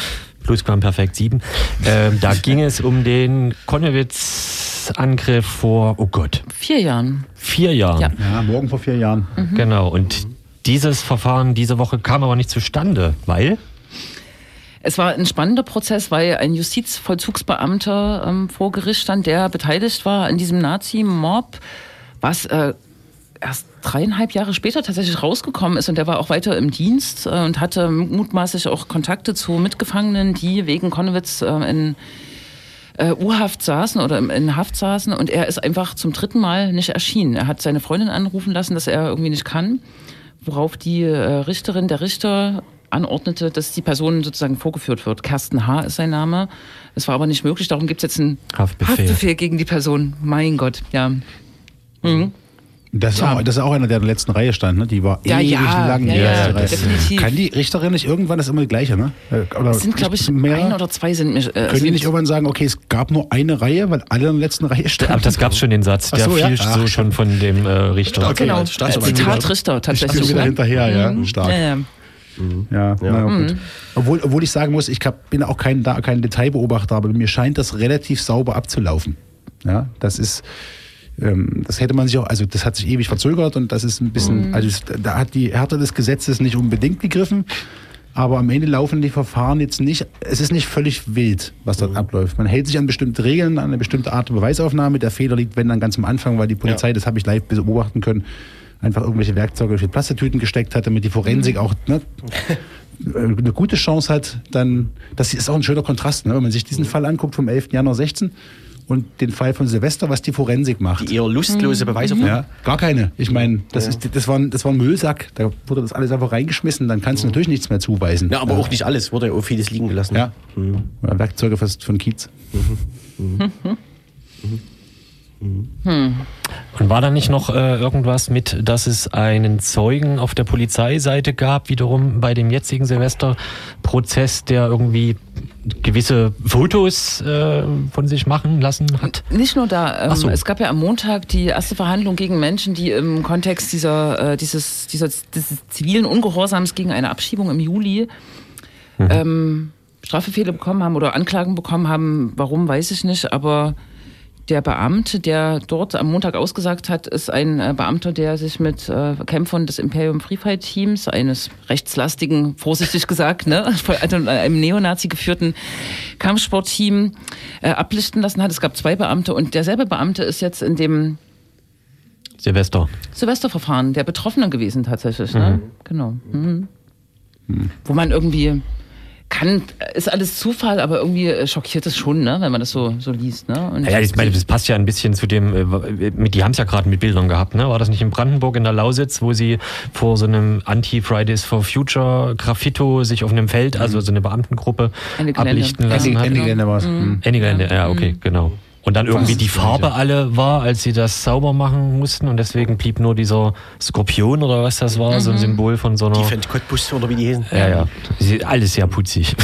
Plusquamperfekt 7. Ähm, da ging es um den Konnewitz-Angriff vor, oh Gott, Vier Jahren. vier Jahren. Ja. Ja, morgen vor vier Jahren. Genau. Und dieses Verfahren diese Woche kam aber nicht zustande, weil Es war ein spannender Prozess, weil ein Justizvollzugsbeamter ähm, vor Gericht stand, der beteiligt war an diesem Nazi-Mob, was äh, erst dreieinhalb Jahre später tatsächlich rausgekommen ist und der war auch weiter im Dienst äh, und hatte mutmaßlich auch Kontakte zu Mitgefangenen, die wegen Konnewitz äh, in äh, U-Haft saßen oder in Haft saßen und er ist einfach zum dritten Mal nicht erschienen. Er hat seine Freundin anrufen lassen, dass er irgendwie nicht kann, worauf die äh, Richterin, der Richter anordnete, dass die Person sozusagen vorgeführt wird. Kersten H. ist sein Name. Es war aber nicht möglich, darum gibt es jetzt einen Haftbefehl. Haftbefehl gegen die Person. Mein Gott, ja. Mhm. Das ist, Tja. auch, das ist auch einer, der in der letzten Reihe stand, ne? Die war Ja, ewig ja, lang. ja, die ja, erste Reihe. definitiv. Kann die Richterin nicht irgendwann, das ist immer die gleiche, ne? Äh, Oder Es sind, glaube ich, mehr? ein oder zwei sind mir. Äh, Können die nicht irgendwann sagen, okay, es gab nur eine Reihe, weil alle in der letzten Reihe standen? aber das gab es schon den Satz, der so, ja? fiel Ach, so schon von dem äh, Richter. Okay, Genau, Staatsanwalt. Zitat Richter Ich tatsächlich. bin wieder ne? hinterher, ja. Mhm. Stark. Ja, ja. Ja, naja, Mhm. gut. Obwohl, obwohl ich sagen muss, ich hab, bin auch kein, da, kein Detailbeobachter, aber mir scheint das relativ sauber abzulaufen. Ja, das ist, ähm, das hätte man sich auch, also das hat sich ewig verzögert und das ist ein bisschen, Mhm. also da hat die Härte des Gesetzes nicht unbedingt gegriffen, aber am Ende laufen die Verfahren jetzt nicht, es ist nicht völlig wild, was dort abläuft. Man hält sich an bestimmte Regeln, an eine bestimmte Art der Beweisaufnahme. Der Fehler liegt, wenn dann ganz am Anfang, weil die Polizei, das habe ich live beobachten können, einfach irgendwelche Werkzeuge durch die Plastetüten gesteckt hat, damit die Forensik auch ne, eine gute Chance hat, dann, das ist auch ein schöner Kontrast, ne? wenn man sich diesen Fall anguckt vom 11. Januar 16 und den Fall von Silvester, was die Forensik macht. Die eher lustlose Beweisaufnahme. Ja, gar keine. Ich meine, das, ist, das, war, ein- das war ein Müllsack, da wurde das alles einfach reingeschmissen, dann kannst du natürlich nichts mehr zuweisen. Ja, aber auch nicht alles, wurde ja auch vieles liegen gelassen. Ja. Oder Werkzeuge fast von Kiez. Und war da nicht noch äh, irgendwas mit, dass es einen Zeugen auf der Polizeiseite gab, wiederum bei dem jetzigen Silvesterprozess, der irgendwie gewisse Fotos äh, von sich machen lassen hat? Nicht nur da. Ähm, so. Es gab ja am Montag die erste Verhandlung gegen Menschen, die im Kontext dieser, äh, dieses, dieser, dieses zivilen Ungehorsams gegen eine Abschiebung im Juli ähm, Strafbefehle bekommen haben oder Anklagen bekommen haben. Warum, weiß ich nicht. Aber der Beamte, der dort am Montag ausgesagt hat, ist ein äh, Beamter, der sich mit äh, Kämpfern des Imperium Free Fight Teams, eines rechtslastigen, vorsichtig gesagt, ne, (laughs) von einem Neonazi geführten Kampfsportteam, äh, ablichten lassen hat. Es gab zwei Beamte und derselbe Beamte ist jetzt in dem Silvester. Silvesterverfahren der Betroffene gewesen tatsächlich. Ne? Genau. Mhm. Wo man irgendwie kann, ist alles Zufall, aber irgendwie äh, schockiert es schon, ne, wenn man das so, so liest. Ne? Und Ja, ich meine, das passt ja ein bisschen zu dem, äh, mit, die haben es ja gerade mit Bildern gehabt, ne? War das nicht in Brandenburg in der Lausitz, wo sie vor so einem Anti-Fridays for Future Graffito sich auf einem Feld, also so eine Beamtengruppe, ablichten lassen Ende, hat? Ende Gelände war es. Mhm. Ende Gelände, ja, okay, genau. Und dann irgendwie die Farbe alle war, als sie das sauber machen mussten und deswegen blieb nur dieser Skorpion oder was das war, so ein Symbol von so einer... Die Fent Cottbus oder wie die hießen. ja, ja. Sie- Alles sehr putzig.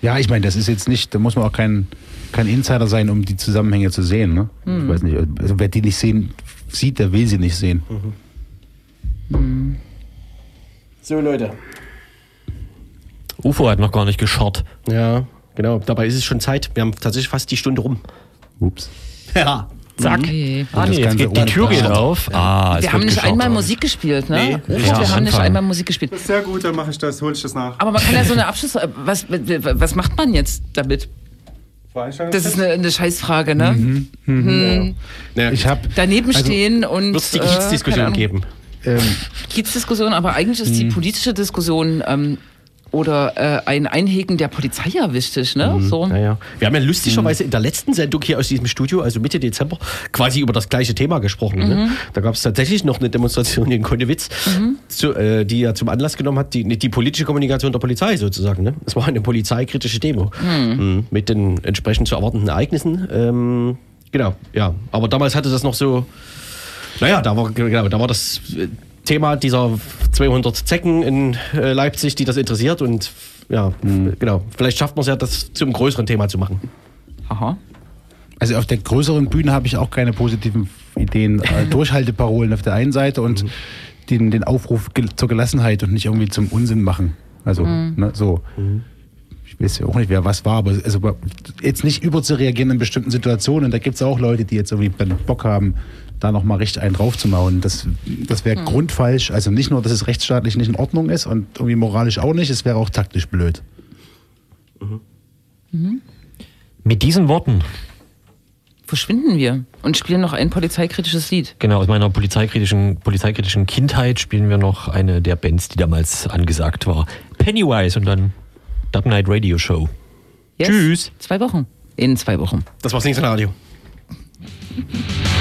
Ja, ich meine, das ist jetzt nicht, da muss man auch kein, kein Insider sein, um die Zusammenhänge zu sehen. Ne? Ich weiß nicht, also wer die nicht sehen sieht, der will sie nicht sehen. So, Leute. UFO hat noch gar nicht gescharrt. Ja, genau. Dabei ist es schon Zeit. Wir haben tatsächlich fast die Stunde rum. Ups. Ja. Zack. Okay. Ah, das nee, jetzt Ganze geht die Tür geht auf. Ah, es Wir haben nicht einmal Musik gespielt, ne? Nee. Rufus, Ja, wir haben nicht einmal Musik gespielt. Sehr gut, dann mache ich das, hole ich das nach. Aber man kann ja so eine Abschluss. äh, Was, was macht man jetzt damit? Das ist eine, eine Scheißfrage, ne? Naja, Ich habe Daneben Also, stehen und. wird es die äh, keine Kiezdiskussion Ahnung. geben. ähm, Kiezdiskussion, aber eigentlich ist die politische Diskussion ähm, oder äh, ein Einhegen der Polizei erwischt ist. Ne? So. Ja, ja. Wir haben ja lustigerweise in der letzten Sendung hier aus diesem Studio, also Mitte Dezember, quasi über das gleiche Thema gesprochen. Ne? Da gab es tatsächlich noch eine Demonstration in Konnewitz, zu, äh, die ja zum Anlass genommen hat, die, die politische Kommunikation der Polizei sozusagen. Ne? Es war eine polizeikritische Demo Mhm. mit den entsprechend zu erwartenden Ereignissen. Ähm, genau, ja. Aber damals hatte das noch so, naja, da war, genau, da war das äh, Thema dieser 200 Zecken in äh, Leipzig, die das interessiert und ja, f- genau. Vielleicht schafft man es ja, das zum größeren Thema zu machen. Aha. Also auf der größeren Bühne habe ich auch keine positiven Ideen. Äh, (laughs) Durchhalteparolen auf der einen Seite und den, den Aufruf gel- zur Gelassenheit und nicht irgendwie zum Unsinn machen. Also, ne, so. Ich weiß ja auch nicht, wer was war, aber also, jetzt nicht überzureagieren in bestimmten Situationen. Da gibt es auch Leute, die jetzt irgendwie Bock haben, da nochmal richtig einen draufzumauen. Das, das wäre grundfalsch. Also nicht nur, dass es rechtsstaatlich nicht in Ordnung ist und irgendwie moralisch auch nicht, es wäre auch taktisch blöd. Mit diesen Worten, Verschwinden wir und spielen noch ein polizeikritisches Lied. genau, aus meiner polizeikritischen, polizeikritischen Kindheit spielen wir noch eine der Bands, die damals angesagt war. Pennywise und dann Dark Knight Radio Show. Yes. Tschüss. Zwei Wochen. In zwei Wochen. Das war's links im Radio. Thank